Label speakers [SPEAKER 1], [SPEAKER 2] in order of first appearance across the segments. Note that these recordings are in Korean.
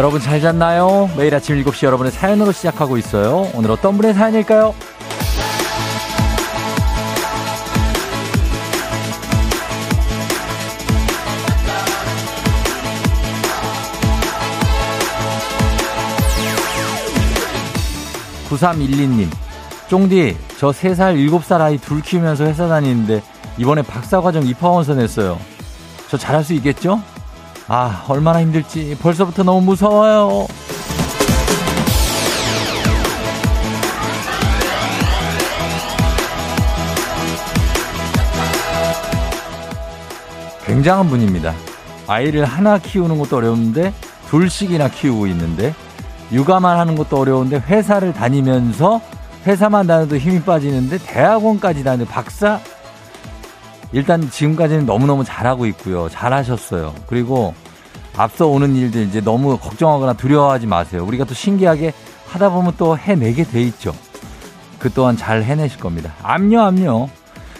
[SPEAKER 1] 여러분 잘 잤나요? 매일 아침 7시 여러분의 사연으로 시작하고 있어요. 오늘 어떤 분의 사연일까요? 9312님, 쫑디, 저 3살, 7살 아이 둘 키우면서 회사 다니는데 이번에 박사과정 입학원서 냈어요. 저 잘할 수 있겠죠? 아, 얼마나 힘들지. 벌써부터 너무 무서워요. 굉장한 분입니다. 아이를 하나 키우는 것도 어려운데 둘씩이나 키우고 있는데 육아만 하는 것도 어려운데 회사를 다니면서 회사만 다녀도 힘이 빠지는데 대학원까지 다니는 박사 일단 지금까지는 너무너무 잘하고 있고요. 잘하셨어요. 그리고 앞서 오는 일들 이제 너무 걱정하거나 두려워하지 마세요. 우리가 또 신기하게 하다 보면 또 해내게 돼 있죠. 그 또한 잘 해내실 겁니다. 암요, 암요.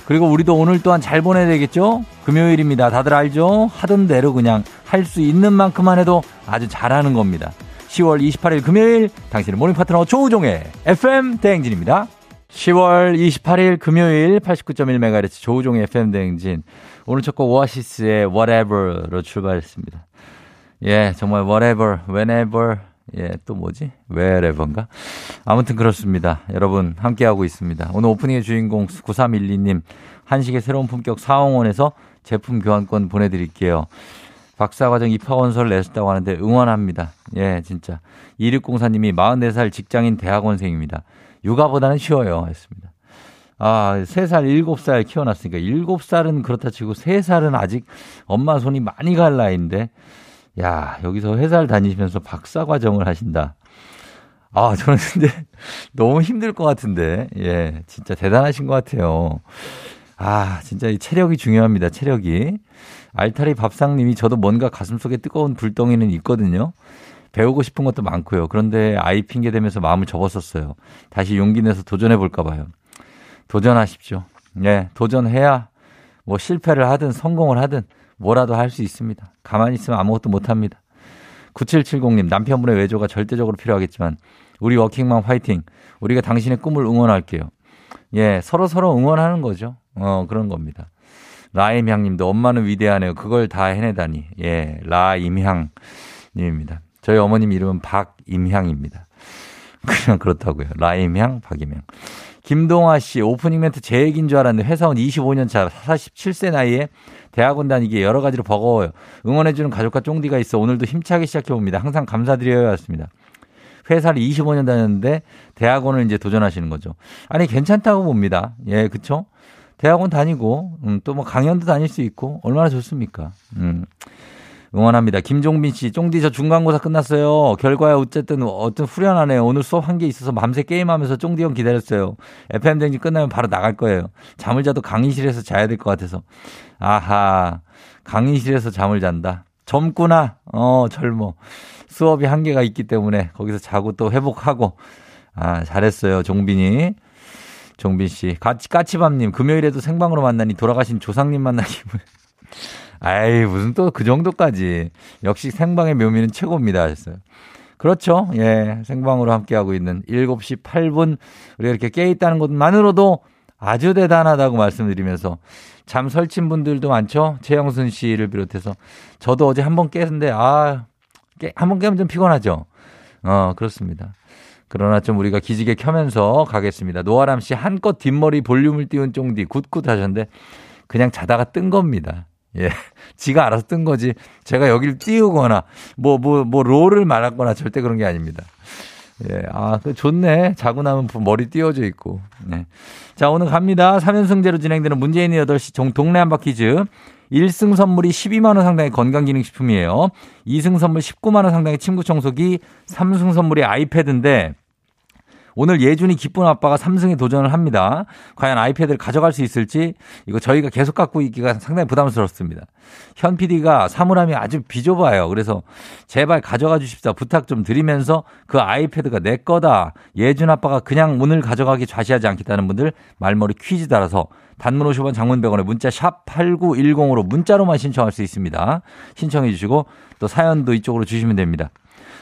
[SPEAKER 1] 그리고 우리도 오늘 또한 잘 보내야 되겠죠? 금요일입니다. 다들 알죠? 하던 대로 그냥 할 수 있는 만큼만 해도 아주 잘하는 겁니다. 10월 28일 금요일 당신의 morning 파트너 조우종의 FM 대행진입니다. 10월 28일 금요일 89.1MHz 조우종의 FM 대행진. 오늘 첫 곡 오아시스의 Whatever로 출발했습니다. 예, 정말 whatever, whenever, 예, 또 뭐지? wherever인가? 아무튼 그렇습니다. 여러분, 함께하고 있습니다. 오늘 오프닝의 주인공 9312님, 한식의 새로운 품격 사홍원에서 제품 교환권 보내드릴게요. 박사과정 입학원서를 내셨다고 하는데 응원합니다. 예, 진짜. 2604님이 44살 직장인 대학원생입니다. 육아보다는 쉬워요. 했습니다. 아, 3살, 7살 키워놨으니까 7살은 그렇다 치고 3살은 아직 엄마 손이 많이 갈 나이인데 야, 여기서 회사를 다니시면서 박사 과정을 하신다. 아, 저는 근데 너무 힘들 것 같은데. 예, 진짜 대단하신 것 같아요. 아, 진짜 이 체력이 중요합니다. 체력이. 알타리 밥상님이 저도 뭔가 가슴속에 뜨거운 불덩이는 있거든요. 배우고 싶은 것도 많고요. 그런데 아이 핑계 대면서 마음을 접었었어요. 다시 용기 내서 도전해 볼까 봐요. 도전하십시오. 예, 도전해야 뭐 실패를 하든 성공을 하든 뭐라도 할 수 있습니다. 가만히 있으면 아무것도 못 합니다. 9770님, 남편분의 외조가 절대적으로 필요하겠지만, 우리 워킹맘 화이팅. 우리가 당신의 꿈을 응원할게요. 예, 서로 서로 응원하는 거죠. 어, 그런 겁니다. 라임향 님도 엄마는 위대하네요. 그걸 다 해내다니. 예, 라임향 님입니다. 저희 어머님 이름은 박임향입니다. 그냥 그렇다고요. 라임향, 박임향. 김동아 씨, 오프닝 멘트 제 얘기인 줄 알았는데 회사원 25년 차, 47세 나이에 대학원 다니기 여러 가지로 버거워요. 응원해주는 가족과 쫑디가 있어 오늘도 힘차게 시작해봅니다. 항상 감사드려요. 였습니다. 회사를 25년 다녔는데 대학원을 이제 도전하시는 거죠. 아니, 괜찮다고 봅니다. 예, 그쵸? 대학원 다니고, 음, 또 뭐 강연도 다닐 수 있고, 얼마나 좋습니까? 음. 응원합니다. 김종빈 씨, 쫑디 저 중간고사 끝났어요. 결과야 어쨌든 어떤 후련하네요. 오늘 수업 한 게 있어서 밤새 게임하면서 쫑디 형 기다렸어요. FM 댕지 끝나면 바로 나갈 거예요. 잠을 자도 강의실에서 자야 될 것 같아서. 아하, 강의실에서 잠을 잔다. 젊구나. 어, 젊어. 수업이 한계가 있기 때문에 거기서 자고 또 회복하고. 아, 잘했어요. 종빈이. 종빈 씨. 까치, 까치밤님, 금요일에도 생방으로 만나니 돌아가신 조상님 만나기. 아이, 무슨 또 그 정도까지. 역시 생방의 묘미는 최고입니다. 하셨어요. 그렇죠. 예. 생방으로 함께하고 있는 7시 8분. 우리가 이렇게 깨 있다는 것만으로도 아주 대단하다고 말씀드리면서 잠 설친 분들도 많죠. 최영순 씨를 비롯해서. 저도 어제 한 번 깼는데, 아, 깨, 한 번 깨면 좀 피곤하죠. 어, 그렇습니다. 그러나 좀 우리가 기지개 켜면서 가겠습니다. 노아람 씨 한껏 뒷머리 볼륨을 띄운 쫑디 good good 하셨는데 그냥 자다가 뜬 겁니다. 예. 지가 알아서 뜬 거지. 제가 여기를 띄우거나, 뭐, 뭐, 뭐, 롤을 말았거나 절대 그런 게 아닙니다. 예. 아, 그 좋네. 자고 나면 머리 띄워져 있고. 네. 자, 오늘 갑니다. 3연승제로 진행되는 문재인의 8시 종, 동네 한바 퀴즈. 1승 선물이 12만원 상당의 건강기능식품이에요. 2승 선물 19만원 상당의 침구 청소기, 3승 선물이 아이패드인데, 오늘 예준이 기쁜 아빠가 삼성에 도전을 합니다. 과연 아이패드를 가져갈 수 있을지 이거 저희가 계속 갖고 있기가 상당히 부담스럽습니다. 현 PD가 사물함이 아주 비좁아요. 그래서 제발 가져가 주십사 부탁 좀 드리면서 그 아이패드가 내 거다. 예준 아빠가 그냥 오늘 가져가기 좌시하지 않겠다는 분들 말머리 퀴즈 따라서 단문 50원 장문 100원에 문자 샵 8910으로 문자로만 신청할 수 있습니다. 신청해 주시고 또 사연도 이쪽으로 주시면 됩니다.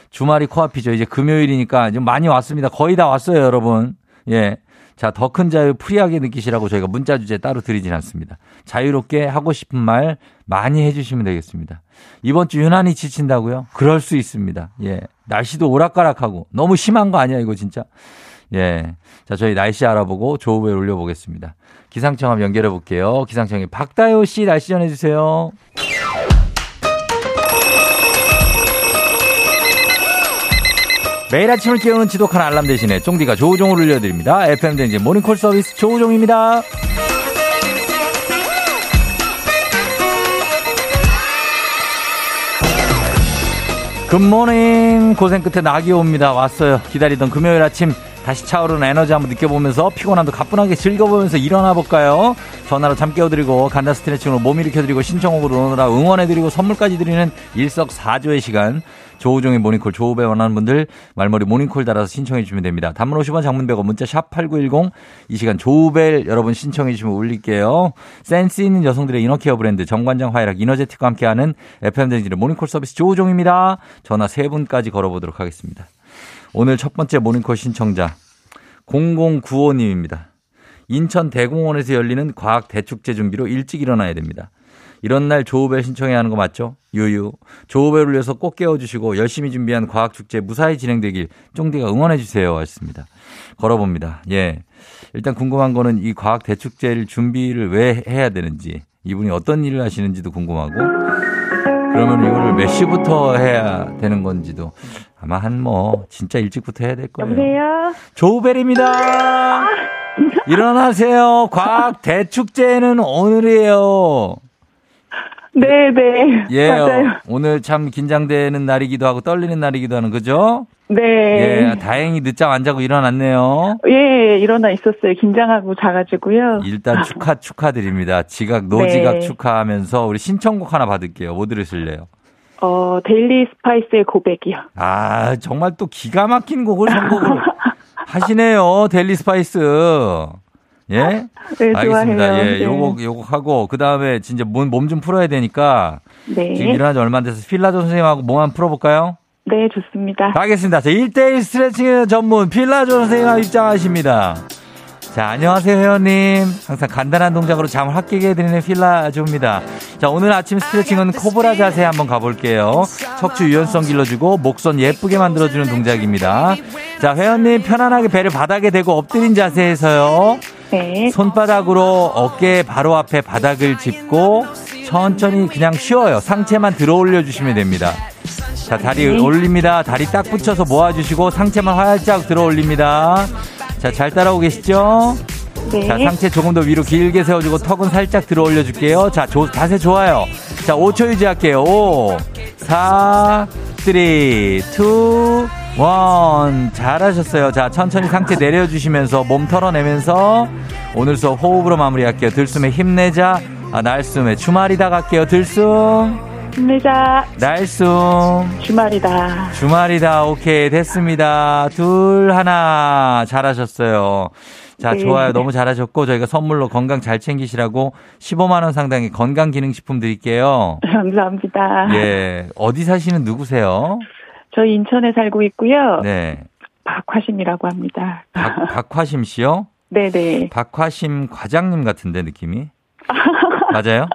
[SPEAKER 1] 주말이 코앞이죠. 이제 금요일이니까 좀 많이 왔습니다. 거의 다 왔어요, 여러분. 예. 자, 더 큰 자유 free하게 느끼시라고 저희가 문자 주제 따로 드리진 않습니다. 자유롭게 하고 싶은 말 많이 해주시면 되겠습니다. 이번 주 유난히 지친다고요? 그럴 수 있습니다. 예. 날씨도 오락가락하고 너무 심한 거 아니야, 이거 진짜. 예. 자, 저희 날씨 알아보고 조우벨 올려보겠습니다. 기상청 한번 연결해 볼게요. 기상청에 박다효 씨 날씨 전해주세요. 매일 아침을 깨우는 지독한 알람 대신에 쫑디가 조우종을 울려드립니다. FM댕진 모닝콜 서비스 조우종입니다. 굿모닝 고생 끝에 낙이 옵니다. 왔어요. 기다리던 금요일 아침 다시 차오르는 에너지 한번 느껴보면서 피곤함도 가뿐하게 즐겨보면서 일어나 볼까요? 전화로 잠 깨워드리고 간다 스트레칭으로 몸 일으켜드리고 신청곡으로 오느라 응원해드리고 선물까지 드리는 일석사조의 시간 조우종의 모닝콜 조우벨 원하는 분들 말머리 모닝콜 달아서 신청해 주시면 됩니다. 단문 50원 장문 100원 문자 샵 8910 이 시간 조우벨 여러분 신청해 주시면 올릴게요. 센스 있는 여성들의 inner care 브랜드 정관장 화이락 이너제틱과 함께하는 FM댕진의 모닝콜 서비스 조우종입니다. 전화 3분까지 걸어보도록 하겠습니다. 오늘 첫 번째 모닝콜 신청자 0095님입니다. 인천 대공원에서 열리는 과학 대축제 준비로 일찍 일어나야 됩니다. 이런 날 조우벨 신청해야 하는 거 맞죠? 유유. 조우벨을 위해서 꼭 깨워주시고 열심히 준비한 과학축제 무사히 진행되길 쫑디가 응원해주세요. 하셨습니다. 걸어봅니다. 예. 일단 궁금한 거는 이 과학 대축제를 준비를 왜 해야 되는지 이분이 어떤 일을 하시는지도 궁금하고 그러면 이거를 몇 시부터 해야 되는 건지도 아마 한 뭐 진짜 일찍부터 해야 될 거예요.
[SPEAKER 2] 여보세요?
[SPEAKER 1] 조우벨입니다. 일어나세요. 과학 대축제는 오늘이에요.
[SPEAKER 2] 네, 네.
[SPEAKER 1] 예,
[SPEAKER 2] 맞아요.
[SPEAKER 1] 오늘 참 긴장되는 날이기도 하고 떨리는 날이기도 하는 그죠?
[SPEAKER 2] 네.
[SPEAKER 1] 예, 다행히 늦잠 안 자고 일어났네요.
[SPEAKER 2] 예, 일어나 있었어요. 긴장하고 자가지고요.
[SPEAKER 1] 일단 축하 축하드립니다. 지각 no지각
[SPEAKER 2] 네.
[SPEAKER 1] 축하하면서 우리 신청곡 하나 받을게요. 뭐 들으실래요?
[SPEAKER 2] 어, 데일리 스파이스의 고백이요.
[SPEAKER 1] 아, 정말 또 기가 막힌 곡을 선곡을 하시네요. 델리 스파이스. 예?
[SPEAKER 2] 네,
[SPEAKER 1] 알겠습니다.
[SPEAKER 2] 좋아해요.
[SPEAKER 1] 예,
[SPEAKER 2] 네.
[SPEAKER 1] 요곡 요곡 하고 그 다음에 진짜 몸좀 풀어야 되니까
[SPEAKER 2] 네.
[SPEAKER 1] 지금 일어난 지 얼마 안 돼서 필라조 선생님하고 몸 한번 풀어 볼까요?
[SPEAKER 2] 네, 좋습니다.
[SPEAKER 1] 가겠습니다. 자, 1대1 스트레칭 전문 필라조 선생님 입장하십니다. 자, 안녕하세요, 회원님. 항상 간단한 동작으로 잠을 확 깨게 해드리는 필라조입니다. 자, 오늘 아침 스트레칭은 코브라 자세 한번 가볼게요. 척추 유연성 길러주고 목선 예쁘게 만들어주는 동작입니다. 자, 회원님 편안하게 배를 바닥에 대고 엎드린 자세에서요.
[SPEAKER 2] 네.
[SPEAKER 1] 손바닥으로 어깨 바로 앞에 바닥을 짚고 천천히 그냥 쉬어요. 상체만 들어 올려 주시면 됩니다. 자, 다리
[SPEAKER 2] 네.
[SPEAKER 1] 올립니다. 다리 딱 붙여서 모아주시고 상체만 활짝 들어 올립니다. 자, 잘 따라오고 계시죠?
[SPEAKER 2] 네.
[SPEAKER 1] 자, 상체 조금 더 위로 길게 세워주고 턱은 살짝 들어 올려줄게요. 자, 조- 자세 좋아요. 자, 5초 유지할게요. 5, 4, 3, 2, 1. 잘하셨어요. 자, 천천히 상체 내려주시면서 몸 털어내면서 오늘 수업 호흡으로 마무리할게요. 들숨에 힘내자. 아, 날숨에 주말이다 갈게요. 들숨,
[SPEAKER 2] 힘내자.
[SPEAKER 1] 날숨.
[SPEAKER 2] 주말이다.
[SPEAKER 1] 주말이다. 오케이. 됐습니다. 둘, 하나. 잘하셨어요. 자,
[SPEAKER 2] 네.
[SPEAKER 1] 좋아요. 너무 잘하셨고, 저희가 선물로 건강 잘 챙기시라고 15만원 상당의 건강기능식품 드릴게요.
[SPEAKER 2] 감사합니다.
[SPEAKER 1] 예. 어디 사시는 누구세요?
[SPEAKER 2] 저희 인천에 살고 있고요.
[SPEAKER 1] 네.
[SPEAKER 2] 박화심이라고 합니다.
[SPEAKER 1] 박, 박화심 씨요?
[SPEAKER 2] 네네.
[SPEAKER 1] 박화심 과장님 같은데, 느낌이? 맞아요?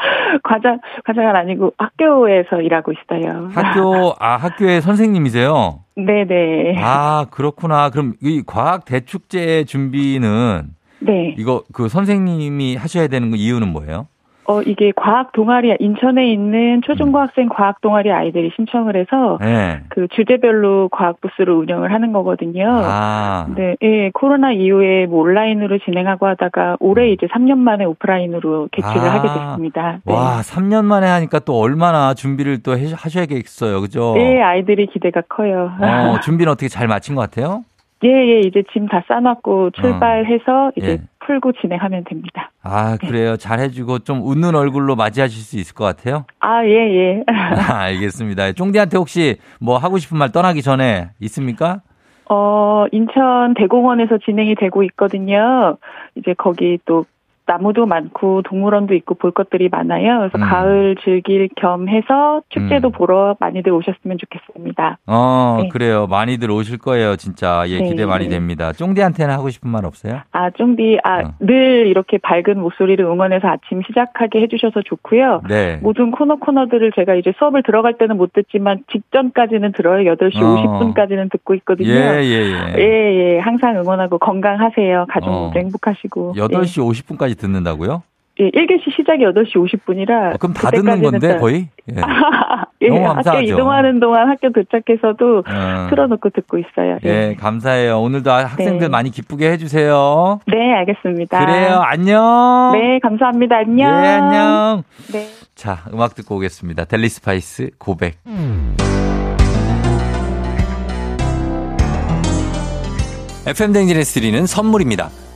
[SPEAKER 2] 과장, 과장은 아니고 학교에서 일하고 있어요.
[SPEAKER 1] 학교, 아, 학교의 선생님이세요?
[SPEAKER 2] 네네.
[SPEAKER 1] 아, 그렇구나. 그럼 이 과학 대축제 준비는
[SPEAKER 2] 네.
[SPEAKER 1] 이거 그 선생님이 하셔야 되는 거 이유는 뭐예요?
[SPEAKER 2] 어, 이게 과학 동아리, 인천에 있는 초중고학생 과학 동아리 아이들이 신청을 해서
[SPEAKER 1] 네.
[SPEAKER 2] 그 주제별로 과학 부스를 운영을 하는 거거든요.
[SPEAKER 1] 아.
[SPEAKER 2] 네, 예, 코로나 이후에 뭐 온라인으로 진행하고 하다가 올해 이제 3년 만에 오프라인으로 개최를
[SPEAKER 1] 아.
[SPEAKER 2] 하게 됐습니다. 네.
[SPEAKER 1] 와, 3년 만에 하니까 또 얼마나 준비를 또 해- 하셔야겠어요. 그죠?
[SPEAKER 2] 네, 아이들이 기대가 커요.
[SPEAKER 1] 어, 준비는 어떻게 잘 마친 것 같아요?
[SPEAKER 2] 예, 예, 이제 짐 다 싸놨고 출발해서 이제
[SPEAKER 1] 예.
[SPEAKER 2] 풀고 진행하면 됩니다.
[SPEAKER 1] 아, 그래요. 잘 해주고 좀 웃는 얼굴로 맞이하실 수 있을 것 같아요?
[SPEAKER 2] 아, 예, 예.
[SPEAKER 1] 아, 알겠습니다. 쫑디한테 혹시 뭐 하고 싶은 말 떠나기 전에 있습니까?
[SPEAKER 2] 어, 인천 대공원에서 진행이 되고 있거든요. 이제 거기 또 나무도 많고 동물원도 있고 볼 것들이 많아요. 그래서
[SPEAKER 1] 음.
[SPEAKER 2] 가을 즐길 겸 해서 축제도
[SPEAKER 1] 음.
[SPEAKER 2] 보러 많이들 오셨으면 좋겠습니다.
[SPEAKER 1] 어,
[SPEAKER 2] 네.
[SPEAKER 1] 그래요. 많이들 오실 거예요, 진짜. 예, 기대
[SPEAKER 2] 네.
[SPEAKER 1] 많이 됩니다. 쫑디한테는 하고 싶은 말 없어요?
[SPEAKER 2] 아, 쫑디, 아,
[SPEAKER 1] 어.
[SPEAKER 2] 늘 이렇게 밝은 목소리를 응원해서 아침 시작하게 해주셔서 좋고요.
[SPEAKER 1] 네.
[SPEAKER 2] 모든 코너 코너들을 제가 이제 수업을 들어갈 때는 못 듣지만 직전까지는 들어요. 8시
[SPEAKER 1] 어.
[SPEAKER 2] 50분까지는 듣고 있거든요.
[SPEAKER 1] 예, 예, 예.
[SPEAKER 2] 예, 예. 항상 응원하고 건강하세요. 가족
[SPEAKER 1] 어.
[SPEAKER 2] 모두 행복하시고.
[SPEAKER 1] 8시 50분까지 듣는다고요?
[SPEAKER 2] 예, 예, 1교시 시작이 8시 50분이라.
[SPEAKER 1] 어, 그럼 다 듣는 건데, 거의? 예.
[SPEAKER 2] 예,
[SPEAKER 1] 너무
[SPEAKER 2] 학교
[SPEAKER 1] 감사하죠.
[SPEAKER 2] 이동하는 동안 학교 도착해서도
[SPEAKER 1] 어.
[SPEAKER 2] 틀어놓고 듣고 있어요.
[SPEAKER 1] 예, 감사해요. 오늘도 학생들
[SPEAKER 2] 네.
[SPEAKER 1] 많이 기쁘게 해주세요.
[SPEAKER 2] 네, 알겠습니다.
[SPEAKER 1] 그래요, 안녕.
[SPEAKER 2] 네, 감사합니다. 안녕.
[SPEAKER 1] 예, 안녕.
[SPEAKER 2] 네.
[SPEAKER 1] 자, 음악 듣고 오겠습니다. 델리 스파이스 고백. FM 댕진에서 드리는 선물입니다.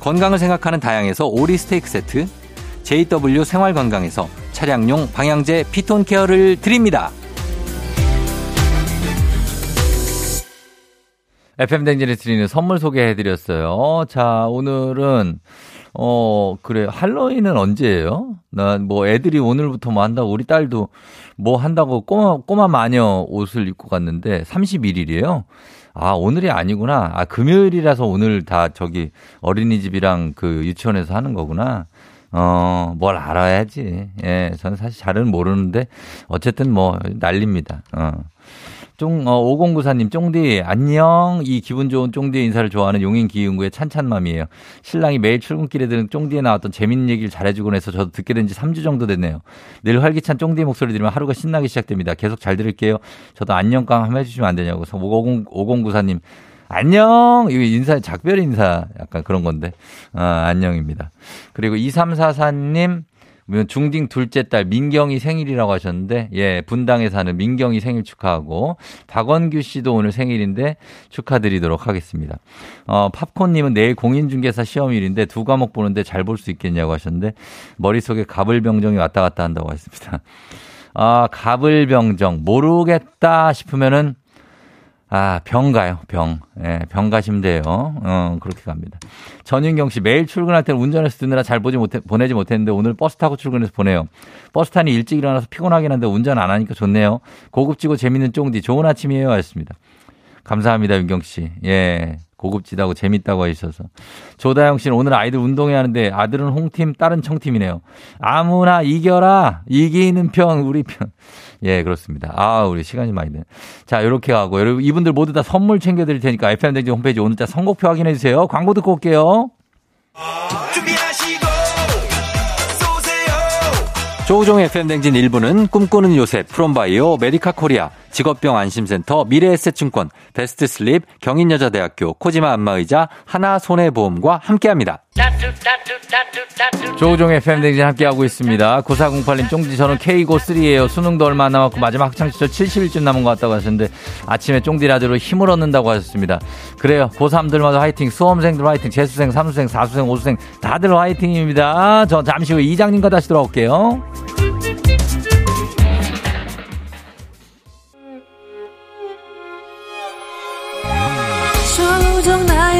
[SPEAKER 1] 건강을 생각하는 다양에서 오리 스테이크 세트, JW 생활건강에서 차량용 방향제 피톤 케어를 드립니다. FM 댕진에 드리는 선물 소개해드렸어요. 자, 오늘은, 어, 그래. 할로윈은 언제예요? 난 뭐 애들이 오늘부터 뭐 한다고, 우리 딸도 뭐 한다고 꼬마, 꼬마 마녀 옷을 입고 갔는데 31일이에요? 아, 오늘이 아니구나. 아, 금요일이라서 오늘 다 저기 어린이집이랑 그 유치원에서 하는 거구나. 어, 뭘 알아야지. 예, 저는 사실 잘은 모르는데 어쨌든 뭐 난립니다. 어. 쫑, 어, 5094님, 쫑디, 안녕. 이 기분 좋은 쫑디의 인사를 좋아하는 용인 기흥구의 찬찬맘이에요. 신랑이 매일 출근길에 들은 쫑디에 나왔던 재밌는 얘기를 잘해주곤 해서 저도 듣게 된 지 3주 정도 됐네요. 늘 활기찬 쫑디의 목소리 들으면 하루가 신나게 시작됩니다. 계속 잘 들을게요. 저도 안녕깡 한번 해주시면 안 되냐고. 50, 5094님, 안녕! 이거 인사, 작별 인사 약간 그런 건데. 아, 안녕입니다. 그리고 2344님, 중딩 둘째 딸 민경이 생일이라고 하셨는데, 예, 분당에 사는 민경이 생일 축하하고, 박원규 씨도 오늘 생일인데 축하드리도록 하겠습니다. 어, 팝콘님은 내일 공인중개사 시험일인데 두 과목 보는데 잘 볼 수 있겠냐고 하셨는데, 머릿속에 가불병정이 왔다 갔다 한다고 하셨습니다. 아, 가불병정, 모르겠다 싶으면은, 아, 병 가요, 병. 예, 병 가시면 돼요. 어, 그렇게 갑니다. 전윤경 씨, 매일 출근할 때는 운전해서 듣느라 잘 보지 못해, 보내지 못했는데 오늘 버스 타고 출근해서 보내요. 버스 타니 일찍 일어나서 피곤하긴 한데 운전 안 하니까 좋네요. 고급지고 재밌는 쫑디, 좋은 아침이에요. 하셨습니다. 감사합니다, 윤경 씨. 예. 고급지다고 재밌다고 하셔서. 조다영 씨는 오늘 아이들 운동해야 하는데 아들은 홍팀, 딸은 청팀이네요. 아무나 이겨라. 이기는 편, 우리 편. 예, 그렇습니다. 아, 우리 시간이 많이 돼. 자, 요렇게 하고 여러분 이분들 모두 다 선물 챙겨 드릴 테니까 FM 댕지 홈페이지 오늘자 선곡표 확인해 주세요. 광고 듣고 올게요.
[SPEAKER 3] 준비하시고 쏘세요
[SPEAKER 1] 조우종의 FM댕진 1부는 꿈꾸는 요새 프롬바이오 메디카 코리아 직업병 안심센터 미래에셋증권 베스트슬립 경인여자대학교 코지마 안마의자 하나손해보험과 함께합니다. 조우종의 FM댕진 함께하고 있습니다. 9408님 쫑지 저는 K고3예요. 수능도 얼마 안 남았고 마지막 학창시절 70일쯤 남은 것 같다고 하셨는데 아침에 쫑디 라디오로 힘을 얻는다고 하셨습니다. 그래요. 고3들마다 화이팅, 수험생들 화이팅, 재수생, 삼수생, 사수생, 오수생 다들 화이팅입니다. 저 잠시 후에 이장님과 다시 돌아올게요.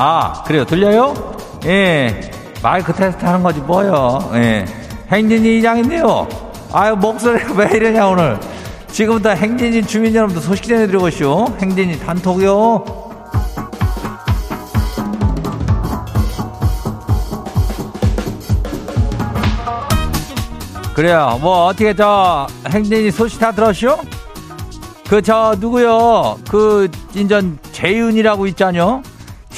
[SPEAKER 1] 아, 그래요. 들려요? 예. 마이크 테스트 하는 거지, 뭐요. 예. 행진이 이장인데요. 아유, 목소리가 왜 이러냐, 오늘. 지금부터 행진이 주민 여러분들 소식 전해드리고쇼. 행진이 단톡이요. 그래요. 뭐, 어떻게 저, 행진이 소식 다 들었쇼? 그, 저, 누구요? 그, 인전, 재윤이라고 있잖요?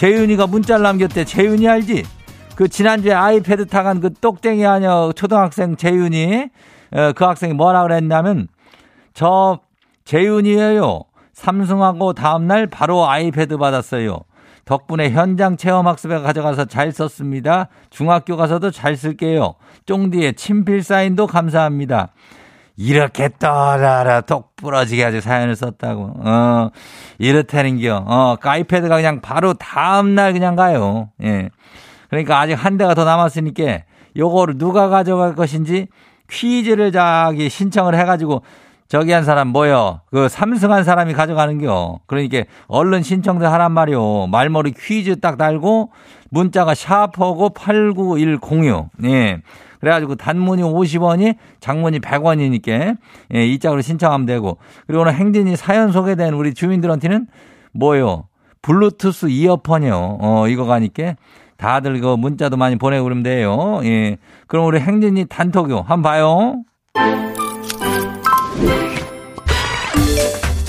[SPEAKER 1] 재윤이가 문자를 남겼대. 재윤이 알지? 그, 지난주에 아이패드 타간 그 똑땡이 아녀 초등학생 재윤이, 어, 그 학생이 뭐라 그랬냐면, 저, 재윤이에요. 삼성하고 다음날 바로 아이패드 받았어요. 덕분에 현장 체험 학습에 가져가서 잘 썼습니다. 중학교 가서도 잘 쓸게요. 쫑디의 친필 사인도 감사합니다. 이렇게 떠라라 똑 부러지게 아주 사연을 썼다고. 어, 이렇다는겨. 어, 그 아이패드가 그냥 바로 다음날 그냥 가요. 예. 그러니까 아직 한 대가 더 남았으니까 요거를 누가 가져갈 것인지 퀴즈를 자기 신청을 해가지고 저기 한 사람 뭐요? 그 삼승 한 사람이 가져가는겨. 그러니까 얼른 신청들 하란 말이요. 말머리 퀴즈 딱 달고 문자가 샤프하고 89106. 예. 그래가지고 단문이 50원이 장문이 100원이니까 예, 이 짝으로 신청하면 되고 그리고 오늘 행진이 사연 소개된 우리 주민들한테는 뭐요? 블루투스 이어폰이요. 어, 이거 가니까 다들 이거 문자도 많이 보내고 그러면 돼요. 예. 그럼 우리 행진이 단톡요. 한번 봐요.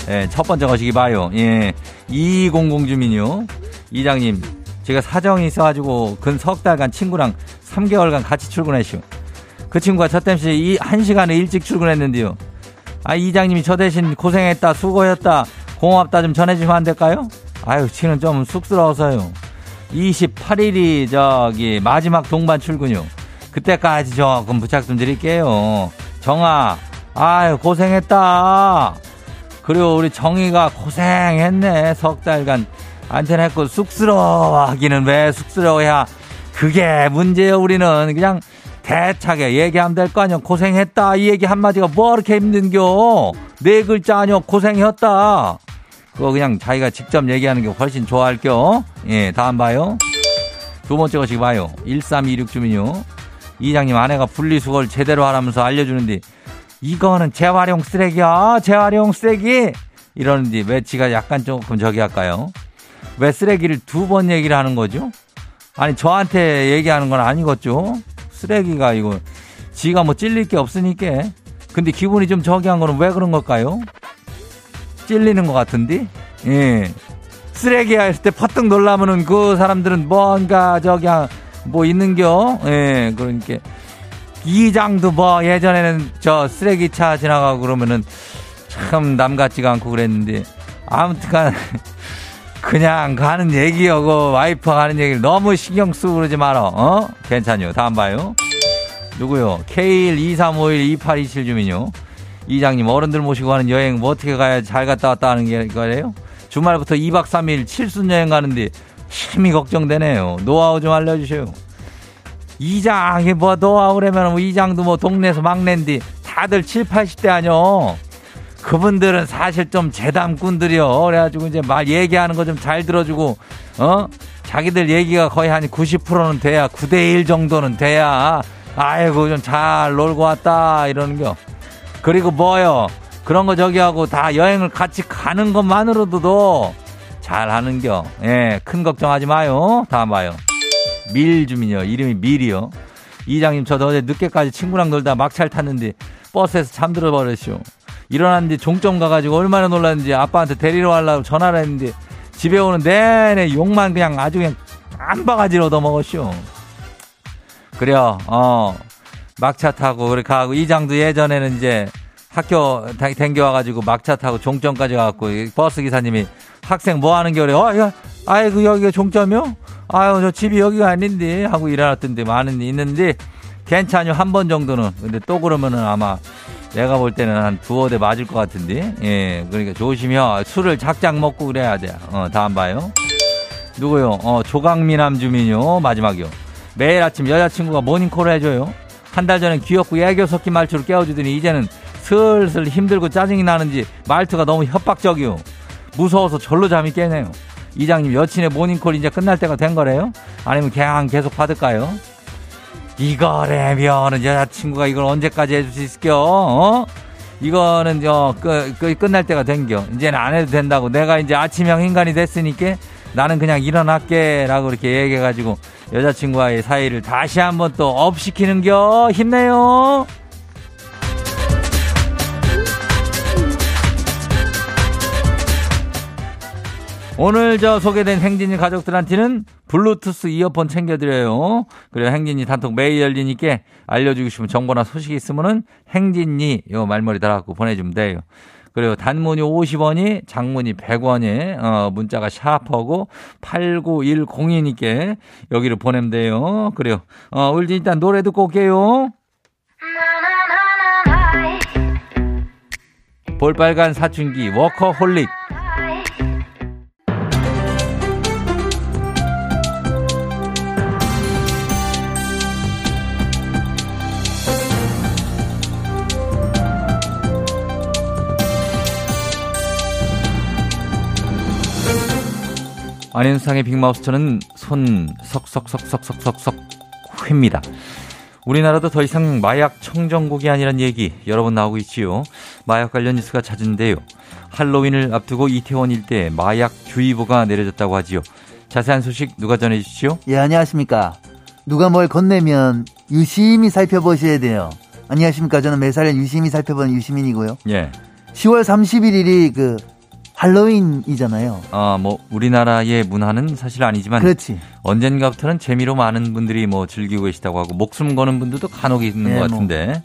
[SPEAKER 1] 예, 첫 번째 거시기 봐요. 예. 2200 주민요. 이장님, 제가 사정이 있어가지고 근 석 달간 친구랑 3개월간 같이 출근했슈. 그 친구가 저 땜시 이한 시간에 일찍 출근했는데요. 아, 이장님이 저 대신 고생했다, 수고했다, 고맙다 좀 전해주시면 안 될까요? 아유, 지는 좀 쑥스러워서요. 28일이 저기 마지막 동반 출근요. 그때까지 조금 부착 좀 드릴게요. 정아, 아유, 고생했다. 그리고 우리 정이가 고생했네. 석 달간 안테나 했고 쑥스러워하기는 왜 쑥스러워야 그게 문제예요 우리는. 그냥 대차게 얘기하면 될 거 아니야 고생했다. 이 얘기 한마디가 뭐 이렇게 힘든겨? 네 글자 아니야 고생했다. 그거 그냥 자기가 직접 얘기하는 게 훨씬 좋아할 겨. 예 다음 봐요. 두 번째 것이 봐요. 1326 주민요. 이장님 아내가 분리수거를 제대로 하라면서 알려주는데 이거는 재활용 쓰레기야. 재활용 쓰레기. 이러는데 왜 지가 약간 조금 저기 할까요 왜 쓰레기를 두 번 얘기를 하는 거죠? 아니 저한테 얘기하는 건 아니겠죠? 쓰레기가 이거 지가 뭐 찔릴 게 없으니까. 근데 기분이 좀 저기 한 거는 왜 그런 걸까요? 찔리는 것 같은데? 예. 쓰레기야 했을 때 퍼뜩 놀라면은 그 사람들은 뭔가 저기 뭐 있는겨? 예. 그러니까 이장도 뭐 예전에는 저 쓰레기차 지나가고 그러면은 참 남 같지가 않고 그랬는데 아무튼간 그냥 가는 얘기여고 와이프가 하는 얘기를 너무 신경 쓰고 그러지 마라. 어? 괜찮요. 다음 봐요. 누구요? K123512827 주민요. 이장님 어른들 모시고 가는 여행 뭐 어떻게 가야 잘 갔다 왔다 하는 게 거예요? 주말부터 2박 3일 칠순 여행 가는데 힘이 걱정되네요. 노하우 좀 알려주세요. 이장이 뭐 노하우라면 뭐 이장도 뭐 동네에서 막내인데 다들 7, 80대 아뇨. 그분들은 사실 좀 재담꾼들이요. 그래가지고 이제 말 얘기하는 거 좀 잘 들어주고, 어? 자기들 얘기가 거의 한 90%는 돼야, 9대1 정도는 돼야, 아이고, 좀 잘 놀고 왔다, 이러는 겨. 그리고 뭐요? 그런 거 저기 하고 다 여행을 같이 가는 것만으로도 잘 하는 겨. 예, 큰 걱정하지 마요. 다음 봐요. 밀 주민이요. 이름이 밀이요. 이장님, 저도 어제 늦게까지 친구랑 놀다 막차를 탔는데 버스에서 잠들어 버렸쇼. 일어났는데 종점 가가지고 얼마나 놀랐는지 아빠한테 데리러 가려고 전화를 했는데 집에 오는 내내 욕만 그냥 아주 그냥 한 바가지로 얻어먹었쇼. 그래요, 어. 막차 타고, 그렇게 가고, 이장도 예전에는 이제 학교 댕겨와가지고 막차 타고 종점까지 가갖고, 버스 기사님이 학생 뭐 하는 게 그래? 어, 야, 아이고 여기가 종점이요? 아유 저 집이 여기가 아닌데 하고 일어났던데 많은 있는데 괜찮요 한 번 정도는 근데 또 그러면은 아마 내가 볼 때는 한 두어 대 맞을 것 같은데? 예 그러니까 조심해요. 술을 작작 먹고 그래야 돼 어 다음 봐요. 누구요? 어 조강미남 주민요. 마지막이요. 매일 아침 여자친구가 모닝콜을 해줘요. 한 달 전엔 귀엽고 애교 섞인 말투로 깨워주더니 이제는 슬슬 힘들고 짜증이 나는지 말투가 너무 협박적이요. 무서워서 절로 잠이 깨네요. 이장님 여친의 모닝콜 이제 끝날 때가 된 거래요? 아니면 그냥 계속 받을까요? 이거라면은 여자친구가 이걸 언제까지 해줄 수 있을겨? 어? 이거는 저 끝, 끝, 끝날 때가 된겨. 이제는 안 해도 된다고. 내가 이제 아침형 인간이 됐으니까 나는 그냥 일어날게라고 이렇게 얘기해가지고 여자친구와의 사이를 다시 한번 또 업시키는겨. 힘내요. 오늘 저 소개된 행진이 가족들한테는 블루투스 이어폰 챙겨드려요. 그리고 행진이 단톡 메일 열리니까 알려주고 싶은 정보나 소식이 있으면은 행진이 요 말머리 달아갖고 보내주면 돼요. 그리고 단문이 50원이 장문이 100원이 어 문자가 샤프하고 8910이니까 여기를 보내면 돼요. 그래요. 어 우리 일단 노래 듣고 올게요. 볼빨간 사춘기 워커홀릭 안현상의 빅마우스터는 손 석석석석석석석 회입니다. 우리나라도 더 이상 마약 청정국이 아니란 얘기 여러 번 나오고 있지요. 마약 관련 뉴스가 잦은데요. 할로윈을 앞두고 이태원 일대 마약 주의보가 내려졌다고 하지요. 자세한 소식 누가 전해 주시죠?
[SPEAKER 4] 예, 안녕하십니까. 누가 뭘 건네면 유심히 살펴보셔야 돼요. 안녕하십니까. 저는 매사를 유심히 살펴보는 유시민이고요.
[SPEAKER 1] 예.
[SPEAKER 4] 10월 31일이 그 할로윈이잖아요.
[SPEAKER 1] 아, 뭐 우리나라의 문화는 사실 아니지만
[SPEAKER 4] 그렇지.
[SPEAKER 1] 언젠가부터는 재미로 많은 분들이 뭐 즐기고 계시다고 하고 목숨 거는 분들도 간혹 있는
[SPEAKER 4] 네,
[SPEAKER 1] 것
[SPEAKER 4] 뭐.
[SPEAKER 1] 같은데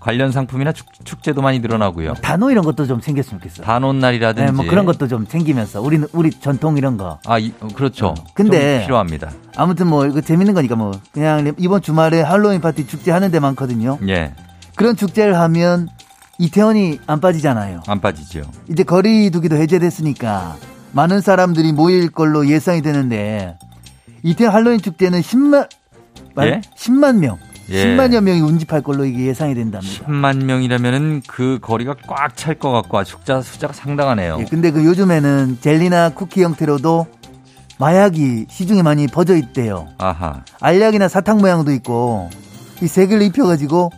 [SPEAKER 1] 관련 상품이나 축, 제도 많이 늘어나고요.
[SPEAKER 4] 단오 이런 것도 좀 생겼으면 좋겠어.
[SPEAKER 1] 단오 날이라든지
[SPEAKER 4] 네, 뭐 그런 것도 좀 챙기면서 우리는 우리 전통 이런 거.
[SPEAKER 1] 아, 이- 어, 그렇죠.
[SPEAKER 4] 근데-
[SPEAKER 1] 좀 필요합니다.
[SPEAKER 4] 아무튼 뭐 이거 재밌는 거니까 뭐 그냥 이번 주말에 할로윈 파티 축제 하는 데 많거든요.
[SPEAKER 1] 예,
[SPEAKER 4] 그런 축제를 하면 이태원이 안 빠지잖아요.
[SPEAKER 1] 안 빠지죠.
[SPEAKER 4] 이제 거리두기도 해제됐으니까 많은 사람들이 모일 걸로 예상이 되는데 이태원 할로윈 축제는 10만
[SPEAKER 1] 예?
[SPEAKER 4] 10만 명,
[SPEAKER 1] 예.
[SPEAKER 4] 10만여 명이 운집할 걸로 이게 예상이 된답니다.
[SPEAKER 1] 10만 명이라면은 그 거리가 꽉 찰 것 같고 숫자 숫자가 상당하네요.
[SPEAKER 4] 예, 근데 그 요즘에는 젤리나 쿠키 형태로도 마약이 시중에 많이 퍼져 있대요.
[SPEAKER 1] 아하.
[SPEAKER 4] 알약이나 사탕 모양도 있고 이 색을 입혀가지고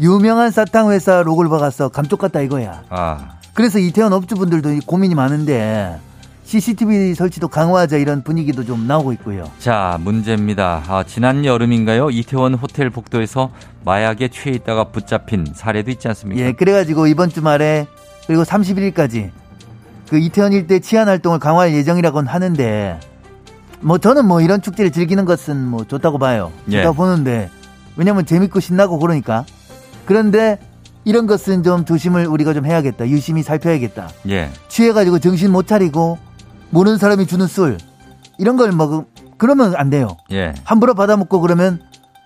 [SPEAKER 4] 유명한 사탕 회사 로고를 박아서 감쪽 같다 이거야.
[SPEAKER 1] 아.
[SPEAKER 4] 그래서 이태원 업주분들도 이 고민이 많은데 CCTV 설치도 강화하자 이런 분위기도 좀 나오고 있고요.
[SPEAKER 1] 자, 문제입니다. 아, 지난 여름인가요? 이태원 호텔 복도에서 마약에 취해 있다가 붙잡힌 사례도 있지 않습니까?
[SPEAKER 4] 예, 그래가지고 이번 주말에 그리고 31일까지 그 이태원 일대 치안 활동을 강화할 예정이라고는 하는데 뭐 저는 뭐 이런 축제를 즐기는 것은 뭐 좋다고 봐요.
[SPEAKER 1] 예.
[SPEAKER 4] 좋다고 보는데 왜냐면 재밌고 신나고 그러니까 그런데 이런 것은 좀 조심을 우리가 좀 해야겠다. 유심히 살펴야겠다.
[SPEAKER 1] 예.
[SPEAKER 4] 취해가지고 정신 못 차리고 모르는 사람이 주는 술 이런 걸 먹으 그러면 안 돼요.
[SPEAKER 1] 예.
[SPEAKER 4] 함부로 받아먹고 그러면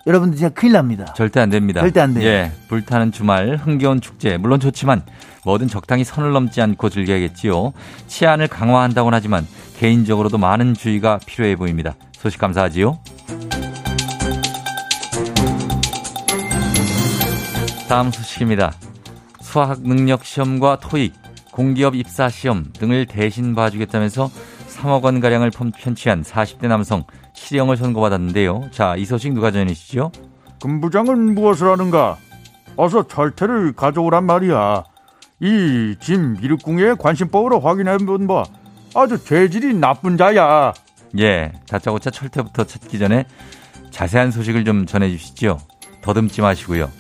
[SPEAKER 4] 여러분들 진짜 큰일 납니다.
[SPEAKER 1] 절대 안 됩니다.
[SPEAKER 4] 절대 안 돼요.
[SPEAKER 1] 예. 불타는 주말, 흥겨운 축제. 물론 좋지만 뭐든 적당히 선을 넘지 않고 즐겨야겠지요. 치안을 강화한다고는 하지만 개인적으로도 많은 주의가 필요해 보입니다. 소식 감사하지요. 다음 소식입니다. 수학 능력 시험과 토익, 공기업 입사 시험 등을 대신 봐주겠다면서 3억 원 가량을 편- 편취한 40대 남성 실형을 선고받았는데요. 자, 이 소식 누가 전해주시죠?
[SPEAKER 5] 금 부장은 무엇을 하는가? 어서 철퇴를 가져오란 말이야. 이 짐 미륵궁의 관심법으로 확인해본 바 아주 죄질이 나쁜 자야.
[SPEAKER 1] 예, 다짜고짜 철퇴부터 찾기 전에 자세한 소식을 좀 전해주시죠. 더듬지 마시고요.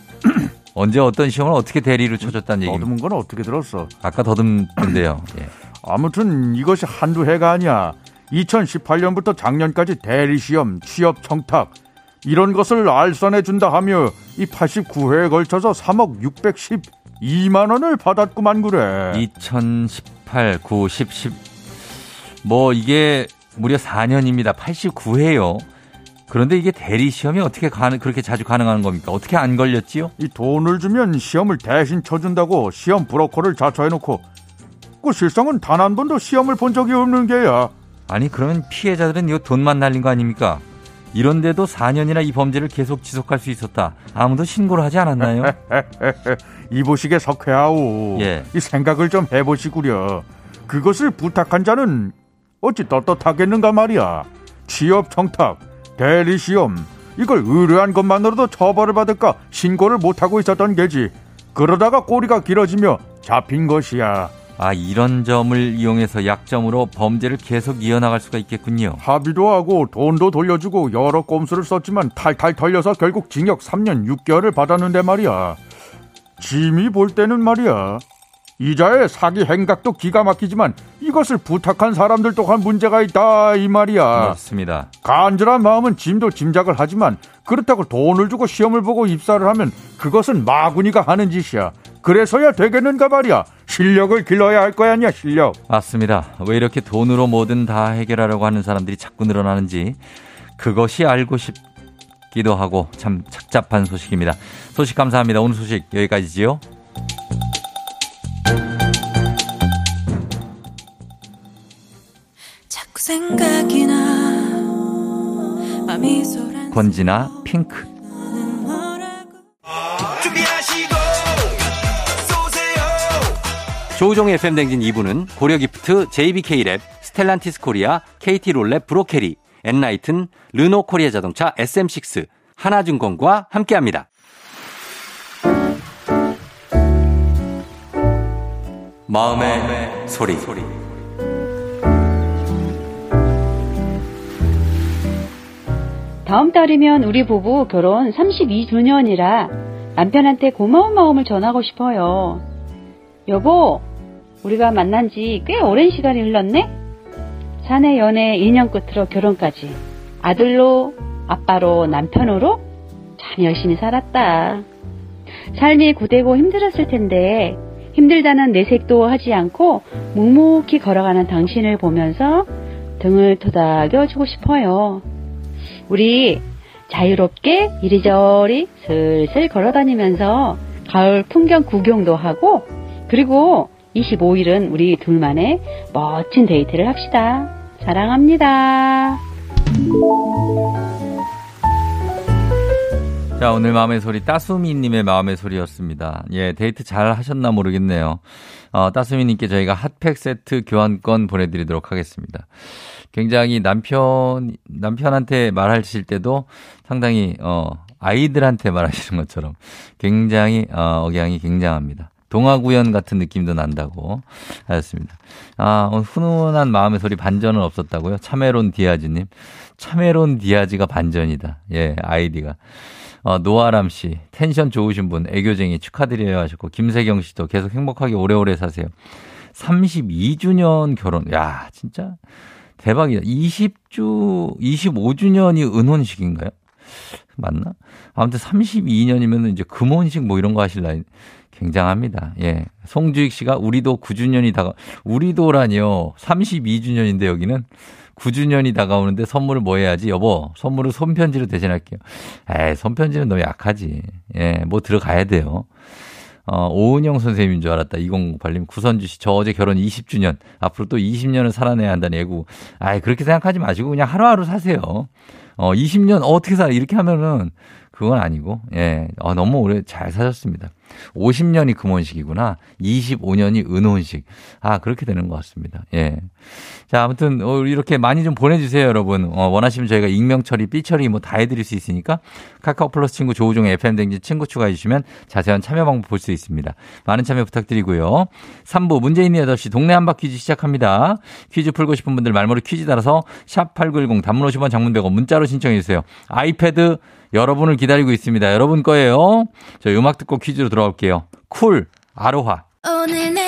[SPEAKER 1] 언제 어떤 시험을 어떻게 대리로 쳐줬다는 얘기입니다.
[SPEAKER 5] 더듬은 건 어떻게 들었어?
[SPEAKER 1] 아까 더듬던데요. 예.
[SPEAKER 5] 아무튼 이것이 한두 해가 아니야. 2018년부터 작년까지 대리 시험, 취업 청탁 이런 것을 알선해 준다 하며 이 89회에 걸쳐서 3억 612만 원을 받았구만 그래.
[SPEAKER 1] 2018, 9, 10, 10. 뭐 이게 무려 4년입니다. 89회요. 그런데 이게 대리 시험이 어떻게 가능, 그렇게 자주 가능한 겁니까? 어떻게 안 걸렸지요?
[SPEAKER 5] 이 돈을 주면 시험을 대신 쳐준다고 시험 브로커를 자처해놓고 그 실상은 단 한 번도 시험을 본 적이 없는 게야.
[SPEAKER 1] 아니, 그러면 피해자들은 이거 돈만 날린 거 아닙니까? 이런데도 4년이나 이 범죄를 계속 지속할 수 있었다. 아무도 신고를 하지 않았나요?
[SPEAKER 5] 이보시게 석회하오.
[SPEAKER 1] 예.
[SPEAKER 5] 이 생각을 좀 해보시구려. 그것을 부탁한 자는 어찌 떳떳하겠는가 말이야. 취업 청탁, 대리 시험 이걸 의뢰한 것만으로도 처벌을 받을까 신고를 못하고 있었던 게지. 그러다가 꼬리가 길어지며 잡힌 것이야.
[SPEAKER 1] 아, 이런 점을 이용해서 약점으로 범죄를 계속 이어나갈 수가 있겠군요.
[SPEAKER 5] 합의도 하고 돈도 돌려주고 여러 꼼수를 썼지만 탈탈 털려서 결국 징역 3년 6개월을 받았는데 말이야. 짐이 볼 때는 말이야. 이자의 사기 행각도 기가 막히지만 이것을 부탁한 사람들 또한 문제가 있다 이 말이야.
[SPEAKER 1] 맞습니다.
[SPEAKER 5] 간절한 마음은 짐도 짐작을 하지만 그렇다고 돈을 주고 시험을 보고 입사를 하면 그것은 마구니가 하는 짓이야. 그래서야 되겠는가 말이야. 실력을 길러야 할 거야 아니야 실력.
[SPEAKER 1] 맞습니다. 왜 이렇게 돈으로 뭐든 다 해결하려고 하는 사람들이 자꾸 늘어나는지 그것이 알고 싶기도 하고 참 착잡한 소식입니다. 소식 감사합니다. 오늘 소식 여기까지지요. 권지나 핑크.
[SPEAKER 6] 조우종의 FM 댕진 2부는 고려기프트, JBK랩, 스텔란티스 코리아, KT롤랩 브로케리, 엔라이튼, 르노 코리아 자동차, SM6, 하나증권과 함께합니다. 마음의, 소리.
[SPEAKER 7] 다음 달이면 우리 부부 결혼 32주년이라 남편한테 고마운 마음을 전하고 싶어요. 여보, 우리가 만난 지 꽤 오랜 시간이 흘렀네? 사내 연애 2년 끝으로 결혼까지. 아들로, 아빠로, 남편으로 참 열심히 살았다. 삶이 고되고 힘들었을 텐데 힘들다는 내색도 하지 않고 묵묵히 걸어가는 당신을 보면서 등을 토닥여주고 싶어요. 우리 자유롭게 이리저리 슬슬 걸어 다니면서 가을 풍경 구경도 하고 그리고 25일은 우리 둘만의 멋진 데이트를 합시다. 사랑합니다.
[SPEAKER 1] 자, 오늘 마음의 소리 따수미님의 마음의 소리였습니다. 예, 데이트 잘 하셨나 모르겠네요. 어, 따수미님께 저희가 핫팩 세트 교환권 보내드리도록 하겠습니다. 굉장히 남편, 남편한테 말하실 때도 상당히, 어, 아이들한테 말하시는 것처럼 굉장히, 어, 억양이 굉장합니다. 동화구연 같은 느낌도 난다고 하셨습니다. 아, 훈훈한 마음의 소리 반전은 없었다고요? 차메론 디아즈님. 차메론 디아즈가 반전이다. 예, 아이디가. 어, 노아람 씨, 텐션 좋으신 분, 애교쟁이 축하드려요 하셨고, 김세경 씨도 계속 행복하게 오래오래 사세요. 32주년 결혼. 야, 진짜 대박이다. 20주, 25주년이 은혼식인가요? 맞나? 아무튼 32년이면 이제 금혼식 뭐 이런 거 하실 나이 굉장합니다. 예. 송주익 씨가 우리도 9주년이 다가, 우리도라니요. 32주년인데 여기는 9주년이 다가오는데 선물을 뭐 해야지? 여보, 선물을 손편지로 대신할게요. 에이, 손편지는 너무 약하지. 예, 뭐 들어가야 돼요. 어, 오은영 선생님인 줄 알았다. 2008님. 구선주 씨, 저 어제 결혼 20주년. 앞으로 또 20년을 살아내야 한다는 애구. 아이, 그렇게 생각하지 마시고 그냥 하루하루 사세요. 어, 20년 어떻게 살아? 이렇게 하면은 그건 아니고, 예. 어, 너무 오래 잘 사셨습니다. 50년이 금혼식이구나. 25년이 은혼식. 아, 그렇게 되는 것 같습니다. 예. 자, 아무튼, 어, 이렇게 많이 좀 보내주세요, 여러분. 어, 원하시면 저희가 익명 처리, 삐 처리 뭐 다 해드릴 수 있으니까 카카오 플러스 친구 조우종의 FM댕진 친구 추가해주시면 자세한 참여 방법 볼 수 있습니다. 많은 참여 부탁드리고요. 3부 문재인의 8시 동네 한바 퀴즈 시작합니다. 퀴즈 풀고 싶은 분들 말머리 퀴즈 달아서 샵8910 단문 50원 장문 100원 문자로 신청해주세요. 아이패드 여러분을 기다리고 있습니다. 여러분 거예요. 저희 음악 듣고 퀴즈로 돌아올게요. 쿨, 아로하.
[SPEAKER 8] 오늘 내